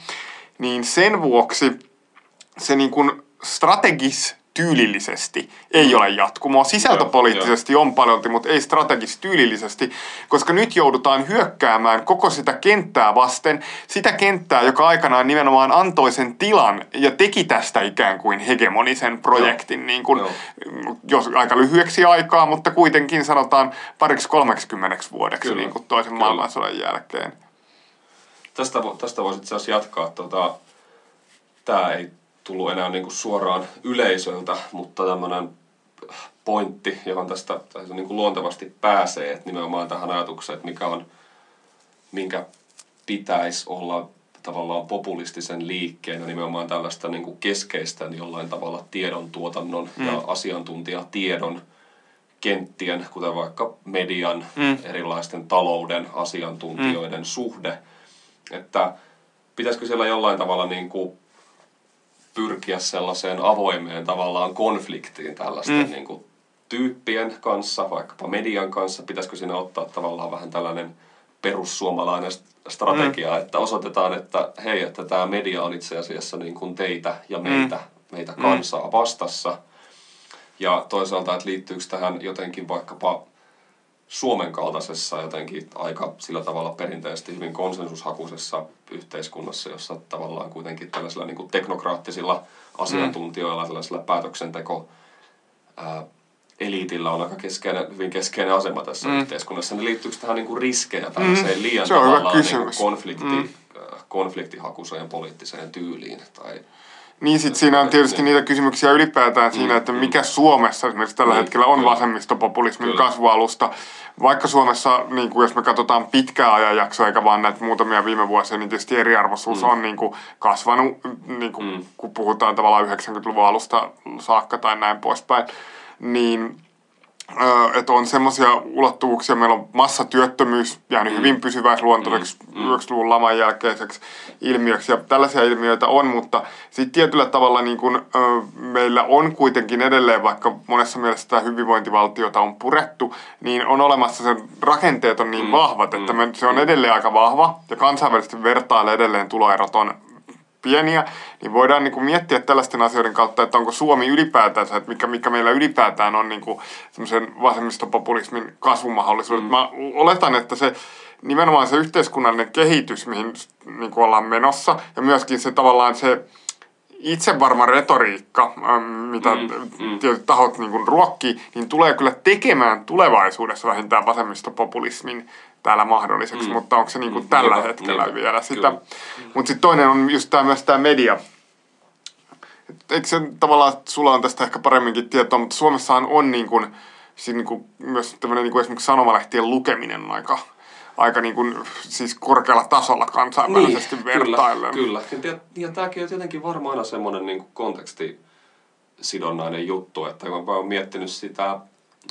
[SPEAKER 2] niin sen vuoksi se niin kuin strategis tyylillisesti ei ole jatkumoa. Sisältöpoliittisesti on paljon, mutta ei strategis tyylillisesti, koska nyt joudutaan hyökkäämään koko sitä kenttää vasten, sitä kenttää, joka aikanaan nimenomaan antoi sen tilan ja teki tästä ikään kuin hegemonisen projektin, niin kuin, jos aika lyhyeksi aikaa, mutta kuitenkin sanotaan pariksi kolmeksikymmeneksi vuodeksi Kyllä. niin kuin toisen Kyllä. maailmansodan jälkeen.
[SPEAKER 1] Tästä, tästä voisit jatkaa. Tuota, tämä ei tullut enää niin kuin suoraan yleisöltä, mutta tämmöinen pointti, johon tästä niin kuin luontevasti pääsee, että nimenomaan tähän ajatukseen, että mikä on, minkä pitäisi olla tavallaan populistisen liikkeen ja nimenomaan tällaista niin kuin keskeistä niin jollain tavalla tiedon tuotannon mm. ja asiantuntijatiedon kenttien, kuten vaikka median, mm. erilaisten talouden asiantuntijoiden mm. suhde, että pitäisikö siellä jollain tavalla niin kuin pyrkiä sellaiseen avoimeen tavallaan konfliktiin tällaisten mm. niin kuin, tyyppien kanssa, vaikkapa median kanssa, pitäisikö siinä ottaa tavallaan vähän tällainen perussuomalainen strategia, mm. että osoitetaan, että hei, että tämä media on itse asiassa niin kuin teitä ja meitä, mm. meitä kansaa vastassa. Ja toisaalta, että liittyykö tähän jotenkin vaikkapa Suomen kaltaisessa jotenkin aika sillä tavalla perinteisesti hyvin konsensushakuisessa yhteiskunnassa, jossa tavallaan kuitenkin tällaisilla niin kuin teknokraattisilla asiantuntijoilla, tällaisilla päätöksenteko ää, eliitillä on aika keskeinen, hyvin keskeinen asema tässä mm. yhteiskunnassa. Ne liittyykö tähän niin kuin riskejä tällaiseen mm. liian tavallaan niin kuin konflikti, mm. konfliktihakuiseen poliittiseen tyyliin? Tai
[SPEAKER 2] niin sit siinä on tietysti niitä kysymyksiä ylipäätään siinä, että mm. mikä Suomessa esimerkiksi tällä niin, hetkellä on vasemmistopopulismin kasvualusta. Vaikka Suomessa, niin kuin jos me katsotaan pitkää ajanjaksoa eikä vaan näitä muutamia viime vuosia, niin tietysti eriarvoisuus mm. on niin kuin kasvanut, niin kuin, mm. kun puhutaan tavallaan 90-luvun alusta saakka tai näin poispäin. Niin että on semmoisia ulottuvuuksia, meillä on massatyöttömyys jäänyt mm. hyvin pysyväisluontoiseksi mm. 90-luvun mm. laman jälkeiseksi ilmiöksi, ja tällaisia ilmiöitä on, mutta sitten tietyllä tavalla niin kun, ö, meillä on kuitenkin edelleen, vaikka monessa mielessä tämä hyvinvointivaltiota on purettu, niin on olemassa sen rakenteet on niin mm. vahvat, että me, se on edelleen aika vahva, ja kansainvälisesti vertailla edelleen tuloerot on pieniä, niin voidaan niin kuin miettiä tällaisten asioiden kautta, että onko Suomi ylipäätään, että mikä, mikä meillä ylipäätään on niin kuin semmoisen vasemmistopopulismin kasvumahdollisuudet. Mm. Mä oletan, että se nimenomaan se yhteiskunnallinen kehitys, mihin niin kuin ollaan menossa, ja myöskin se tavallaan se itsevarma retoriikka, mitä mm, mm. tietyt tahot niin kuin ruokkii, niin tulee kyllä tekemään tulevaisuudessa vähintään vasemmistopopulismin täällä mahdolliseksi, mm. mutta onko se niin kuin mm. tällä niinpä, hetkellä niinpä, vielä sitä. Mutta sitten toinen on just tämä myös tämä media. eikö se tavallaan, sulla on tästä ehkä paremminkin tietoa, mutta Suomessahan on niin kuin, siis niin kuin, myös tämmöinen niin kuin esimerkiksi sanomalehtien lukeminen on aika, aika niin kuin, siis korkealla tasolla kansainvälisesti niin, vertaillen.
[SPEAKER 1] Kyllä, kyllä. Ja, ja tämäkin on tietenkin varmaan aina semmoinen niin kuin kontekstisidonnainen juttu, että kun mä oon miettinyt sitä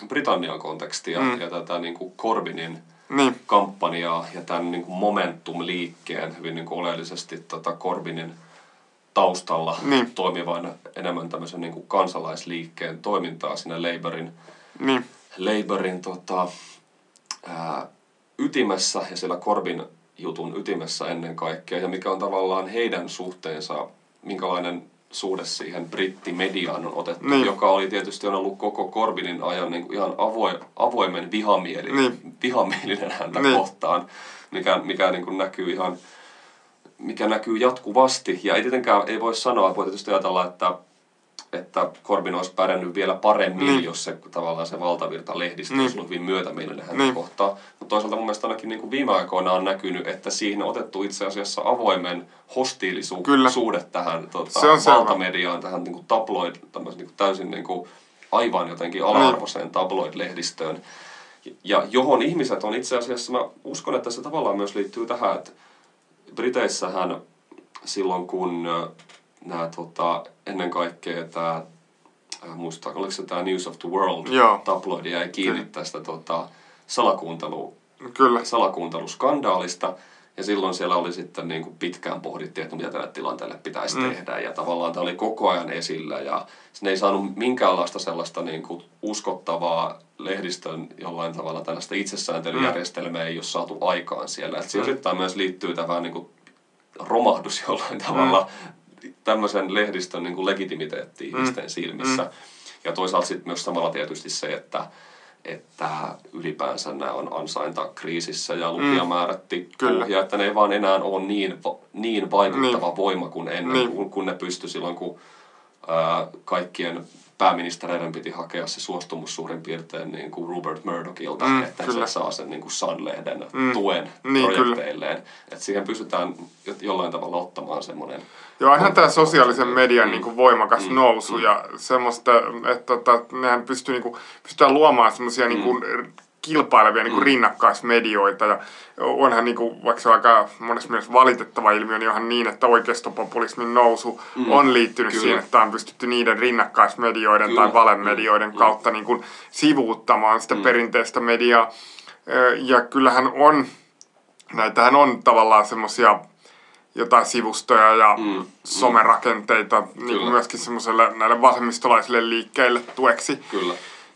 [SPEAKER 1] Britannian kontekstia mm. ja tätä niin kuin Corbynin – niin. kampanjaa ja tämän niin kuin Momentum-liikkeen hyvin niin kuin oleellisesti tota Corbinin taustalla niin. toimivan enemmän tämmöisen niin kuin kansalaisliikkeen toimintaa siinä Labourin, niin. Labourin tota, ää, ytimessä ja siellä Corbin jutun ytimessä ennen kaikkea ja mikä on tavallaan heidän suhteensa, minkälainen suhde siihen brittimediaan on otettu, niin. joka oli tietysti on ollut koko Corbinin ajan niin kuin ihan avoin, avoimen vihamielinen, niin. vihamielinen häntä niin. kohtaan, mikä, mikä niin kuin näkyy ihan mikä näkyy jatkuvasti. Ja ei tietenkään ei voi sanoa, voi tietysti ajatella, että, että Corbyn olisi pärjännyt vielä paremmin,
[SPEAKER 2] Niin.
[SPEAKER 1] niin. jos se tavallaan se valtavirta lehdistö
[SPEAKER 2] Niin.
[SPEAKER 1] olisi ollut hyvin myötämielinen häntä
[SPEAKER 2] Niin.
[SPEAKER 1] kohtaan. Mutta toisaalta mun mielestä ainakin niin kuin viime aikoina on näkynyt, että siihen on otettu itse asiassa avoimen
[SPEAKER 2] Kyllä.
[SPEAKER 1] hostiilisuude tähän tota,
[SPEAKER 2] Se on selvä.
[SPEAKER 1] valtamediaan, tähän niin kuin tabloid, tämmöisen niin kuin täysin niin kuin aivan jotenkin ala-arvoiseen tabloid-lehdistöön. Ja johon ihmiset on itse asiassa, mä uskon, että se tavallaan myös liittyy tähän, että Briteissähän silloin kun nämä tota, ennen kaikkea tämä, muistaa, oliko se tämä News of the World
[SPEAKER 2] Joo.
[SPEAKER 1] tabloidi jäi kiinni
[SPEAKER 2] Kyllä.
[SPEAKER 1] tästä tota, salakuuntelu,
[SPEAKER 2] Kyllä.
[SPEAKER 1] salakuunteluskandaalista. Ja silloin siellä oli sitten niin kuin pitkään pohdittiin, että mitä tälle tilanteelle pitäisi
[SPEAKER 2] Mm.
[SPEAKER 1] mm. tehdä. Ja tavallaan tämä oli koko ajan esillä. Ja ne ei saanut minkäänlaista sellaista niin kuin uskottavaa lehdistön jollain tavalla tällaista itsesääntelyjärjestelmää ei ole saatu aikaan siellä. Et siihen
[SPEAKER 2] Mm.
[SPEAKER 1] osittain myös liittyy tämä niin kuin romahdus jollain tavalla tämmöisen lehdistön niin kuin legitimiteetti ihmisten silmissä.
[SPEAKER 2] Mm.
[SPEAKER 1] Ja toisaalta sitten myös samalla tietysti se, että, että ylipäänsä nämä on ansainta kriisissä ja lukijamäärät tippuu.
[SPEAKER 2] Kyllä.
[SPEAKER 1] Ja että ne ei vaan enää ole niin, niin vaikuttava voima kuin ennen,
[SPEAKER 2] Niin.
[SPEAKER 1] kun, kun ne pystyi silloin, kun ää, kaikkien pääministereiden piti hakea se suostumus suurin piirtein niin kuin Rupert Murdochilta,
[SPEAKER 2] Mm,
[SPEAKER 1] että
[SPEAKER 2] kyllä.
[SPEAKER 1] se saa sen niin kuin Sun-lehden
[SPEAKER 2] Mm.
[SPEAKER 1] tuen
[SPEAKER 2] Niin,
[SPEAKER 1] projekteilleen. Että siihen pystytään jo- jollain tavalla ottamaan semmoinen
[SPEAKER 2] Joo, onhan tämä sosiaalisen median
[SPEAKER 1] Mm.
[SPEAKER 2] niin kuin voimakas
[SPEAKER 1] Mm.
[SPEAKER 2] nousu
[SPEAKER 1] Mm.
[SPEAKER 2] ja semmoista, että tota, nehän pystyy niin kuin, pystytään luomaan semmoisia niin kuin, kilpailevia niin kuin
[SPEAKER 1] Mm.
[SPEAKER 2] rinnakkaismedioita ja onhan niin kuin, vaikka se on aika monessa mielessä valitettava ilmiö, niin onhan niin, että oikeistopopulismin nousu
[SPEAKER 1] Mm.
[SPEAKER 2] on liittynyt
[SPEAKER 1] Kyllä.
[SPEAKER 2] siihen, että on pystytty niiden rinnakkaismedioiden
[SPEAKER 1] Kyllä.
[SPEAKER 2] tai valemedioiden
[SPEAKER 1] Mm.
[SPEAKER 2] kautta niin kuin, sivuuttamaan sitä
[SPEAKER 1] Mm.
[SPEAKER 2] perinteistä mediaa. Ja kyllähän on, näitähän on tavallaan semmoisia jotain sivustoja ja
[SPEAKER 1] Mm, mm.
[SPEAKER 2] somerakenteita niin kuin myöskin semmoiselle näille vasemmistolaisille liikkeille tueksi
[SPEAKER 1] kyllä.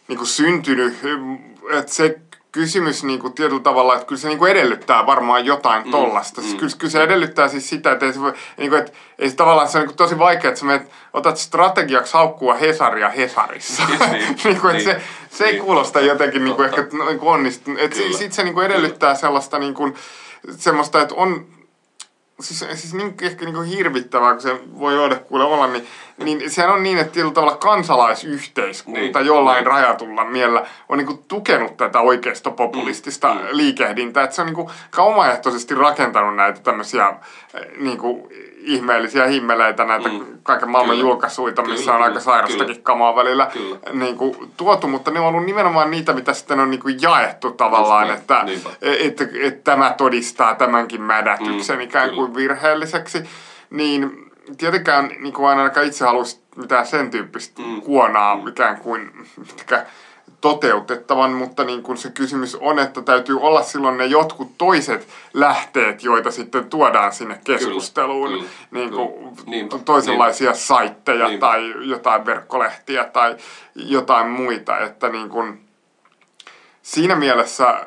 [SPEAKER 2] Niin kuin syntynyt. Että se kysymys niin kuin tietyllä tavalla, että kyllä se niin kuin edellyttää varmaan jotain
[SPEAKER 1] Mm,
[SPEAKER 2] tollasta.
[SPEAKER 1] mm.
[SPEAKER 2] Kyllä, kyllä se edellyttää siis sitä, että ei se, niin kuin, että ei se tavallaan se on niin kuin tosi vaikea, että sä menet, otat strategiaksi haukkua Hesaria Hesarissa.
[SPEAKER 1] Niin, [laughs]
[SPEAKER 2] niin kuin, että se,
[SPEAKER 1] niin,
[SPEAKER 2] se ei
[SPEAKER 1] niin.
[SPEAKER 2] kuulosta jotenkin niin kuin ehkä niin kuin onnistunut. Että sitten se niin kuin edellyttää sellaista niin kuin, semmoista, että on siis, siis niin, ehkä niin kuin hirvittävää, kun se voi olla, kuule olla, niin, niin sehän on niin, että tietyllä tavalla kansalaisyhteiskunta
[SPEAKER 1] Niin,
[SPEAKER 2] jollain
[SPEAKER 1] niin.
[SPEAKER 2] rajatulla mielellä on niin kuin tukenut tätä oikeistopopulistista
[SPEAKER 1] Mm, mm.
[SPEAKER 2] liikehdintää. Että se on niin kuin omaehtoisesti rakentanut näitä tämmöisiä eh, niin kuin ihmeellisiä himmeleitä, näitä
[SPEAKER 1] Mm.
[SPEAKER 2] kaiken maailman
[SPEAKER 1] Kyllä.
[SPEAKER 2] julkaisuita, missä
[SPEAKER 1] Kyllä,
[SPEAKER 2] on aika
[SPEAKER 1] kyllä,
[SPEAKER 2] sairastakin
[SPEAKER 1] kyllä.
[SPEAKER 2] kamaa välillä
[SPEAKER 1] Kyllä.
[SPEAKER 2] niin kuin, tuotu, mutta ne on ollut nimenomaan niitä, mitä sitten on niin kuin jaettu tavallaan,
[SPEAKER 1] Just
[SPEAKER 2] että,
[SPEAKER 1] niinpä.
[SPEAKER 2] että, että tämä todistaa tämänkin mädätyksen
[SPEAKER 1] Mm,
[SPEAKER 2] ikään kuin virheelliseksi, niin tietenkään niin kuin aina itse haluaisi mitään sen tyyppistä
[SPEAKER 1] Mm.
[SPEAKER 2] kuonaa ikään kuin [laughs] mitkä toteutettavan, mutta niin kuin se kysymys on, että täytyy olla silloin ne jotkut toiset lähteet, joita sitten tuodaan sinne keskusteluun,
[SPEAKER 1] kyllä,
[SPEAKER 2] niin
[SPEAKER 1] kyllä.
[SPEAKER 2] kuin
[SPEAKER 1] Niinpä,
[SPEAKER 2] toisenlaisia saitteja
[SPEAKER 1] Niinpä.
[SPEAKER 2] tai jotain verkkolehtiä tai jotain muita, että niin kuin siinä mielessä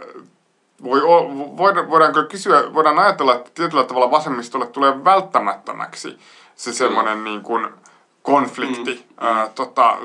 [SPEAKER 2] voi, voidaan, voidaan kyllä kysyä, voidaan ajatella, että tietyllä tavalla vasemmistolle tulee välttämättömäksi se semmoinen niin kuin konflikti
[SPEAKER 1] Mm,
[SPEAKER 2] ää, tota,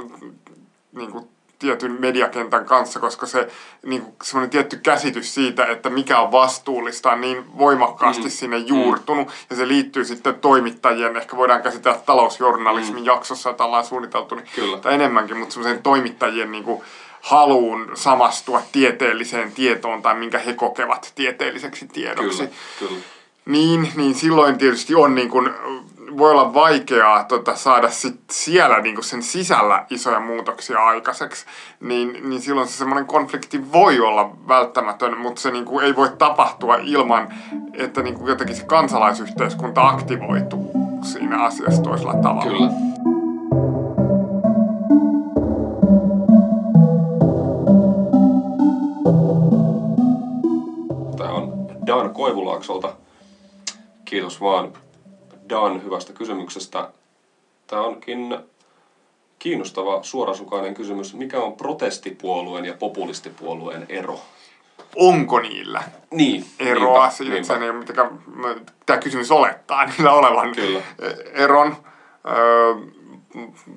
[SPEAKER 2] niin kuin tietyn mediakentän kanssa, koska se niin kuin semmoinen tietty käsitys siitä, että mikä on vastuullista, on niin voimakkaasti
[SPEAKER 1] Mm.
[SPEAKER 2] sinne juurtunut, ja se liittyy sitten toimittajien, ehkä voidaan käsitellä talousjournalismin jaksossa, että ollaan suunniteltu, niin
[SPEAKER 1] Kyllä.
[SPEAKER 2] tai enemmänkin, mutta semmoisen toimittajien niin kuin haluun samastua tieteelliseen tietoon tai minkä he kokevat tieteelliseksi tiedoksi.
[SPEAKER 1] Kyllä, kyllä.
[SPEAKER 2] Niin, niin silloin tietysti on niin kuin, voi olla vaikeaa tota, saada sit siellä niin kuin sen sisällä isoja muutoksia aikaiseksi. Niin, niin silloin se semmoinen konflikti voi olla välttämätön, mutta se niin kuin ei voi tapahtua ilman, että niin kuin jotenkin se kansalaisyhteiskunta aktivoituu siinä asiassa toisella tavalla.
[SPEAKER 1] Kyllä. Tämä on Dan Koivulaaksolta. Kiitos vaan Dan hyvästä kysymyksestä. Tämä onkin kiinnostava suorasukainen kysymys. Mikä on protestipuolueen ja populistipuolueen ero?
[SPEAKER 2] Onko niillä
[SPEAKER 1] Niin.
[SPEAKER 2] eroa
[SPEAKER 1] niinpä, niinpä.
[SPEAKER 2] ei ole mitenkään, tämä kysymys olettaa [laughs] niillä olevan
[SPEAKER 1] Kyllä.
[SPEAKER 2] eron. Öö,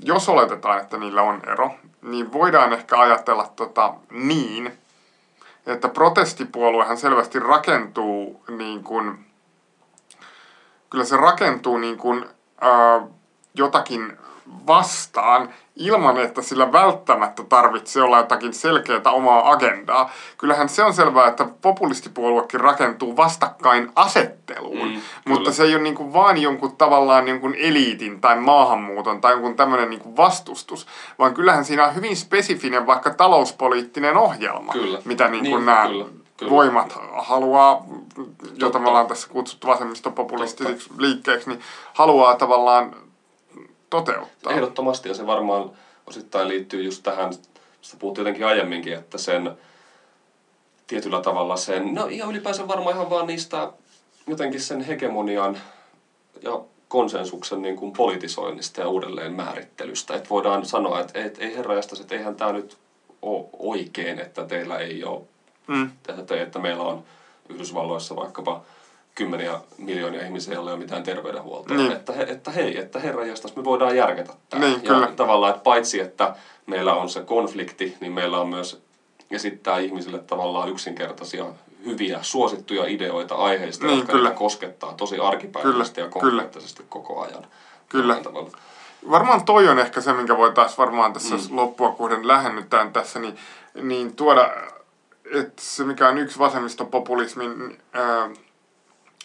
[SPEAKER 2] jos oletetaan, että niillä on ero, niin voidaan ehkä ajatella tota niin, että protestipuoluehan selvästi rakentuu niin kuin, kyllä se rakentuu niin kuin, öö, jotakin vastaan ilman, että sillä välttämättä tarvitsee olla jotakin selkeää omaa agendaa. Kyllähän se on selvää, että populistipuoluekin rakentuu vastakkain asetteluun, mm, mutta se ei ole niin kuin vaan jonkun tavallaan jonkun eliitin tai maahanmuuton tai jonkun tämmöinen niin vastustus, vaan kyllähän siinä on hyvin spesifinen vaikka talouspoliittinen ohjelma,
[SPEAKER 1] Kyllä.
[SPEAKER 2] mitä niin kuin
[SPEAKER 1] Niin,
[SPEAKER 2] nämä
[SPEAKER 1] kyllä, kyllä.
[SPEAKER 2] voimat haluaa, jota me ollaan tässä kutsuttu vasemmistopopulistisiksi liikkeeksi, niin haluaa tavallaan toteuttaa.
[SPEAKER 1] Ehdottomasti, ja se varmaan osittain liittyy just tähän, sitä puhuttiin jotenkin aiemminkin, että sen tietyllä tavalla sen, no ihan ylipäänsä varmaan ihan vaan niistä jotenkin sen hegemonian ja konsensuksen niin kuin politisoinnista ja uudelleen määrittelystä. Että voidaan sanoa, että et, ei herra että eihän tämä nyt ole oikein, että teillä ei ole,
[SPEAKER 2] Mm.
[SPEAKER 1] että, että meillä on Yhdysvalloissa vaikkapa kymmeniä miljoonia ihmisiä, joilla ei ole mitään terveydenhuoltoa.
[SPEAKER 2] Niin.
[SPEAKER 1] Että, he, että hei, että herra jästäs, me voidaan järkätä tämä.
[SPEAKER 2] Niin,
[SPEAKER 1] ja
[SPEAKER 2] kyllä.
[SPEAKER 1] tavallaan, että paitsi että meillä on se konflikti, niin meillä on myös esittää ihmisille tavallaan yksinkertaisia, hyviä, suosittuja ideoita aiheista,
[SPEAKER 2] Niin,
[SPEAKER 1] jotka
[SPEAKER 2] kyllä.
[SPEAKER 1] koskettaa tosi arkipäiväisesti
[SPEAKER 2] Kyllä,
[SPEAKER 1] ja konkreettisesti koko ajan.
[SPEAKER 2] Kyllä. Varmaan toi on ehkä se, minkä voi taas varmaan tässä
[SPEAKER 1] Mm.
[SPEAKER 2] mm. loppua kohden lähennytään tässä, niin, niin tuoda, että se mikä on yksi vasemmistopopulismin ää,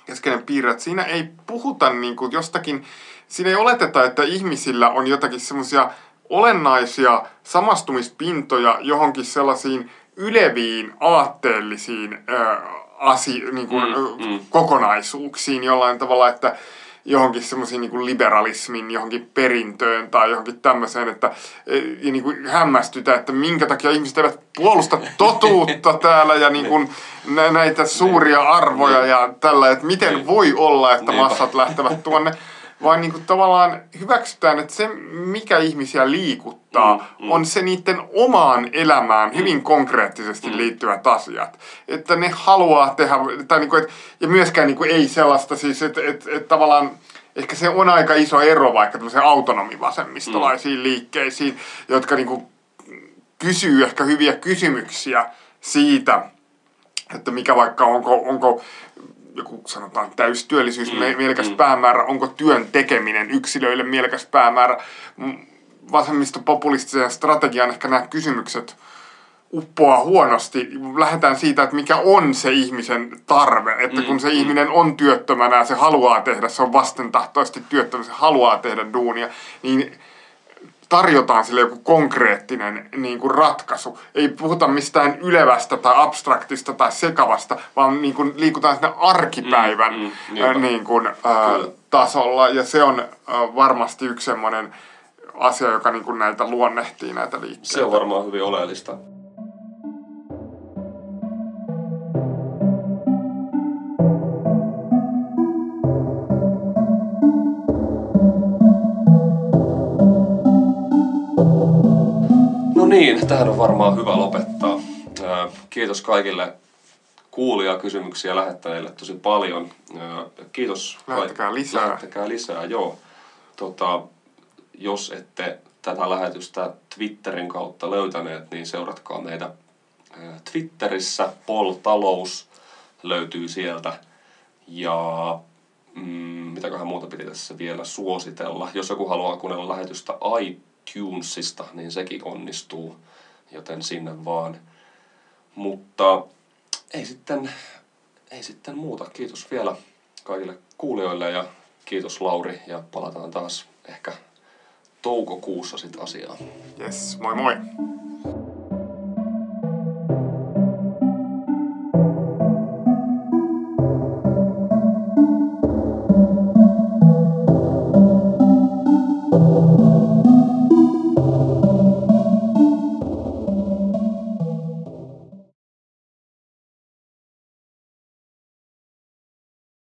[SPEAKER 2] keskeinen piirre, että siinä ei puhuta niin kuin jostakin, siinä ei oleteta, että ihmisillä on jotakin semmoisia olennaisia samastumispintoja johonkin sellaisiin yleviin aatteellisiin ää, asi, niin kuin,
[SPEAKER 1] Mm, mm.
[SPEAKER 2] kokonaisuuksiin jollain tavalla, että johonkin semmoisiin niin liberalismin johonkin perintöön tai johonkin tämmöiseen, että e, ja niin kuin hämmästytä, että minkä takia ihmiset eivät puolusta totuutta [laughs] täällä ja niin kuin nä- näitä suuria arvoja ja tällä, että miten
[SPEAKER 1] Niin.
[SPEAKER 2] voi olla, että massat lähtevät tuonne, vaan niin kuin tavallaan hyväksytään, että se mikä ihmisiä liikuttaa
[SPEAKER 1] Mm, mm.
[SPEAKER 2] on se niiden omaan elämään hyvin konkreettisesti
[SPEAKER 1] Mm.
[SPEAKER 2] liittyvät asiat. Että ne haluaa tehdä, tai niin kuin, et, ja myöskään niin kuin ei sellaista siis, että et, et tavallaan ehkä se on aika iso ero vaikka tämmöiseen autonomivasemmistolaisiin liikkeisiin, jotka niin kuin kysyy ehkä hyviä kysymyksiä siitä, että mikä vaikka onko, onko joku sanotaan täystyöllisyys
[SPEAKER 1] Mm,
[SPEAKER 2] mm, mielekäs
[SPEAKER 1] mm.
[SPEAKER 2] päämäärä, onko työn tekeminen yksilöille mielekäs päämäärä. Mm, Vasemmistopopulistisen strategian ehkä nämä kysymykset uppoaa huonosti. Lähdetään siitä, että mikä on se ihmisen tarve. Että kun se
[SPEAKER 1] Mm, mm.
[SPEAKER 2] ihminen on työttömänä ja se haluaa tehdä, se on vastentahtoisesti työttömä, se haluaa tehdä duunia, niin tarjotaan sille joku konkreettinen niin kuin ratkaisu. Ei puhuta mistään ylevästä tai abstraktista tai sekavasta, vaan niin kuin liikutaan sinne arkipäivän
[SPEAKER 1] Mm, mm, niinpä.
[SPEAKER 2] niin kuin, ää,
[SPEAKER 1] Kyllä.
[SPEAKER 2] tasolla. Ja se on ää, varmasti yksi semmoinen asia, joka niin kuin näitä luonnehtii näitä liikkeitä.
[SPEAKER 1] Se on varmaan hyvin oleellista. Niin, tähän on varmaan hyvä lopettaa. Kiitos kaikille kuulijakysymyksiä lähettäneille tosi paljon. Kiitos.
[SPEAKER 2] Lähettäkää lisää.
[SPEAKER 1] Lähettäkää lisää, joo. Tota, jos ette tätä lähetystä Twitterin kautta löytäneet, niin seuratkaa meitä Twitterissä. Pol Talous löytyy sieltä. Ja mm, mitäköhän muuta piti tässä vielä suositella. Jos joku haluaa kuunnella lähetystä iTunesista, niin sekin onnistuu, joten sinne vaan. Mutta ei sitten, ei sitten muuta. Kiitos vielä kaikille kuulijoille ja kiitos Lauri ja palataan taas ehkä toukokuussa sitten asiaan.
[SPEAKER 2] Yes, moi moi.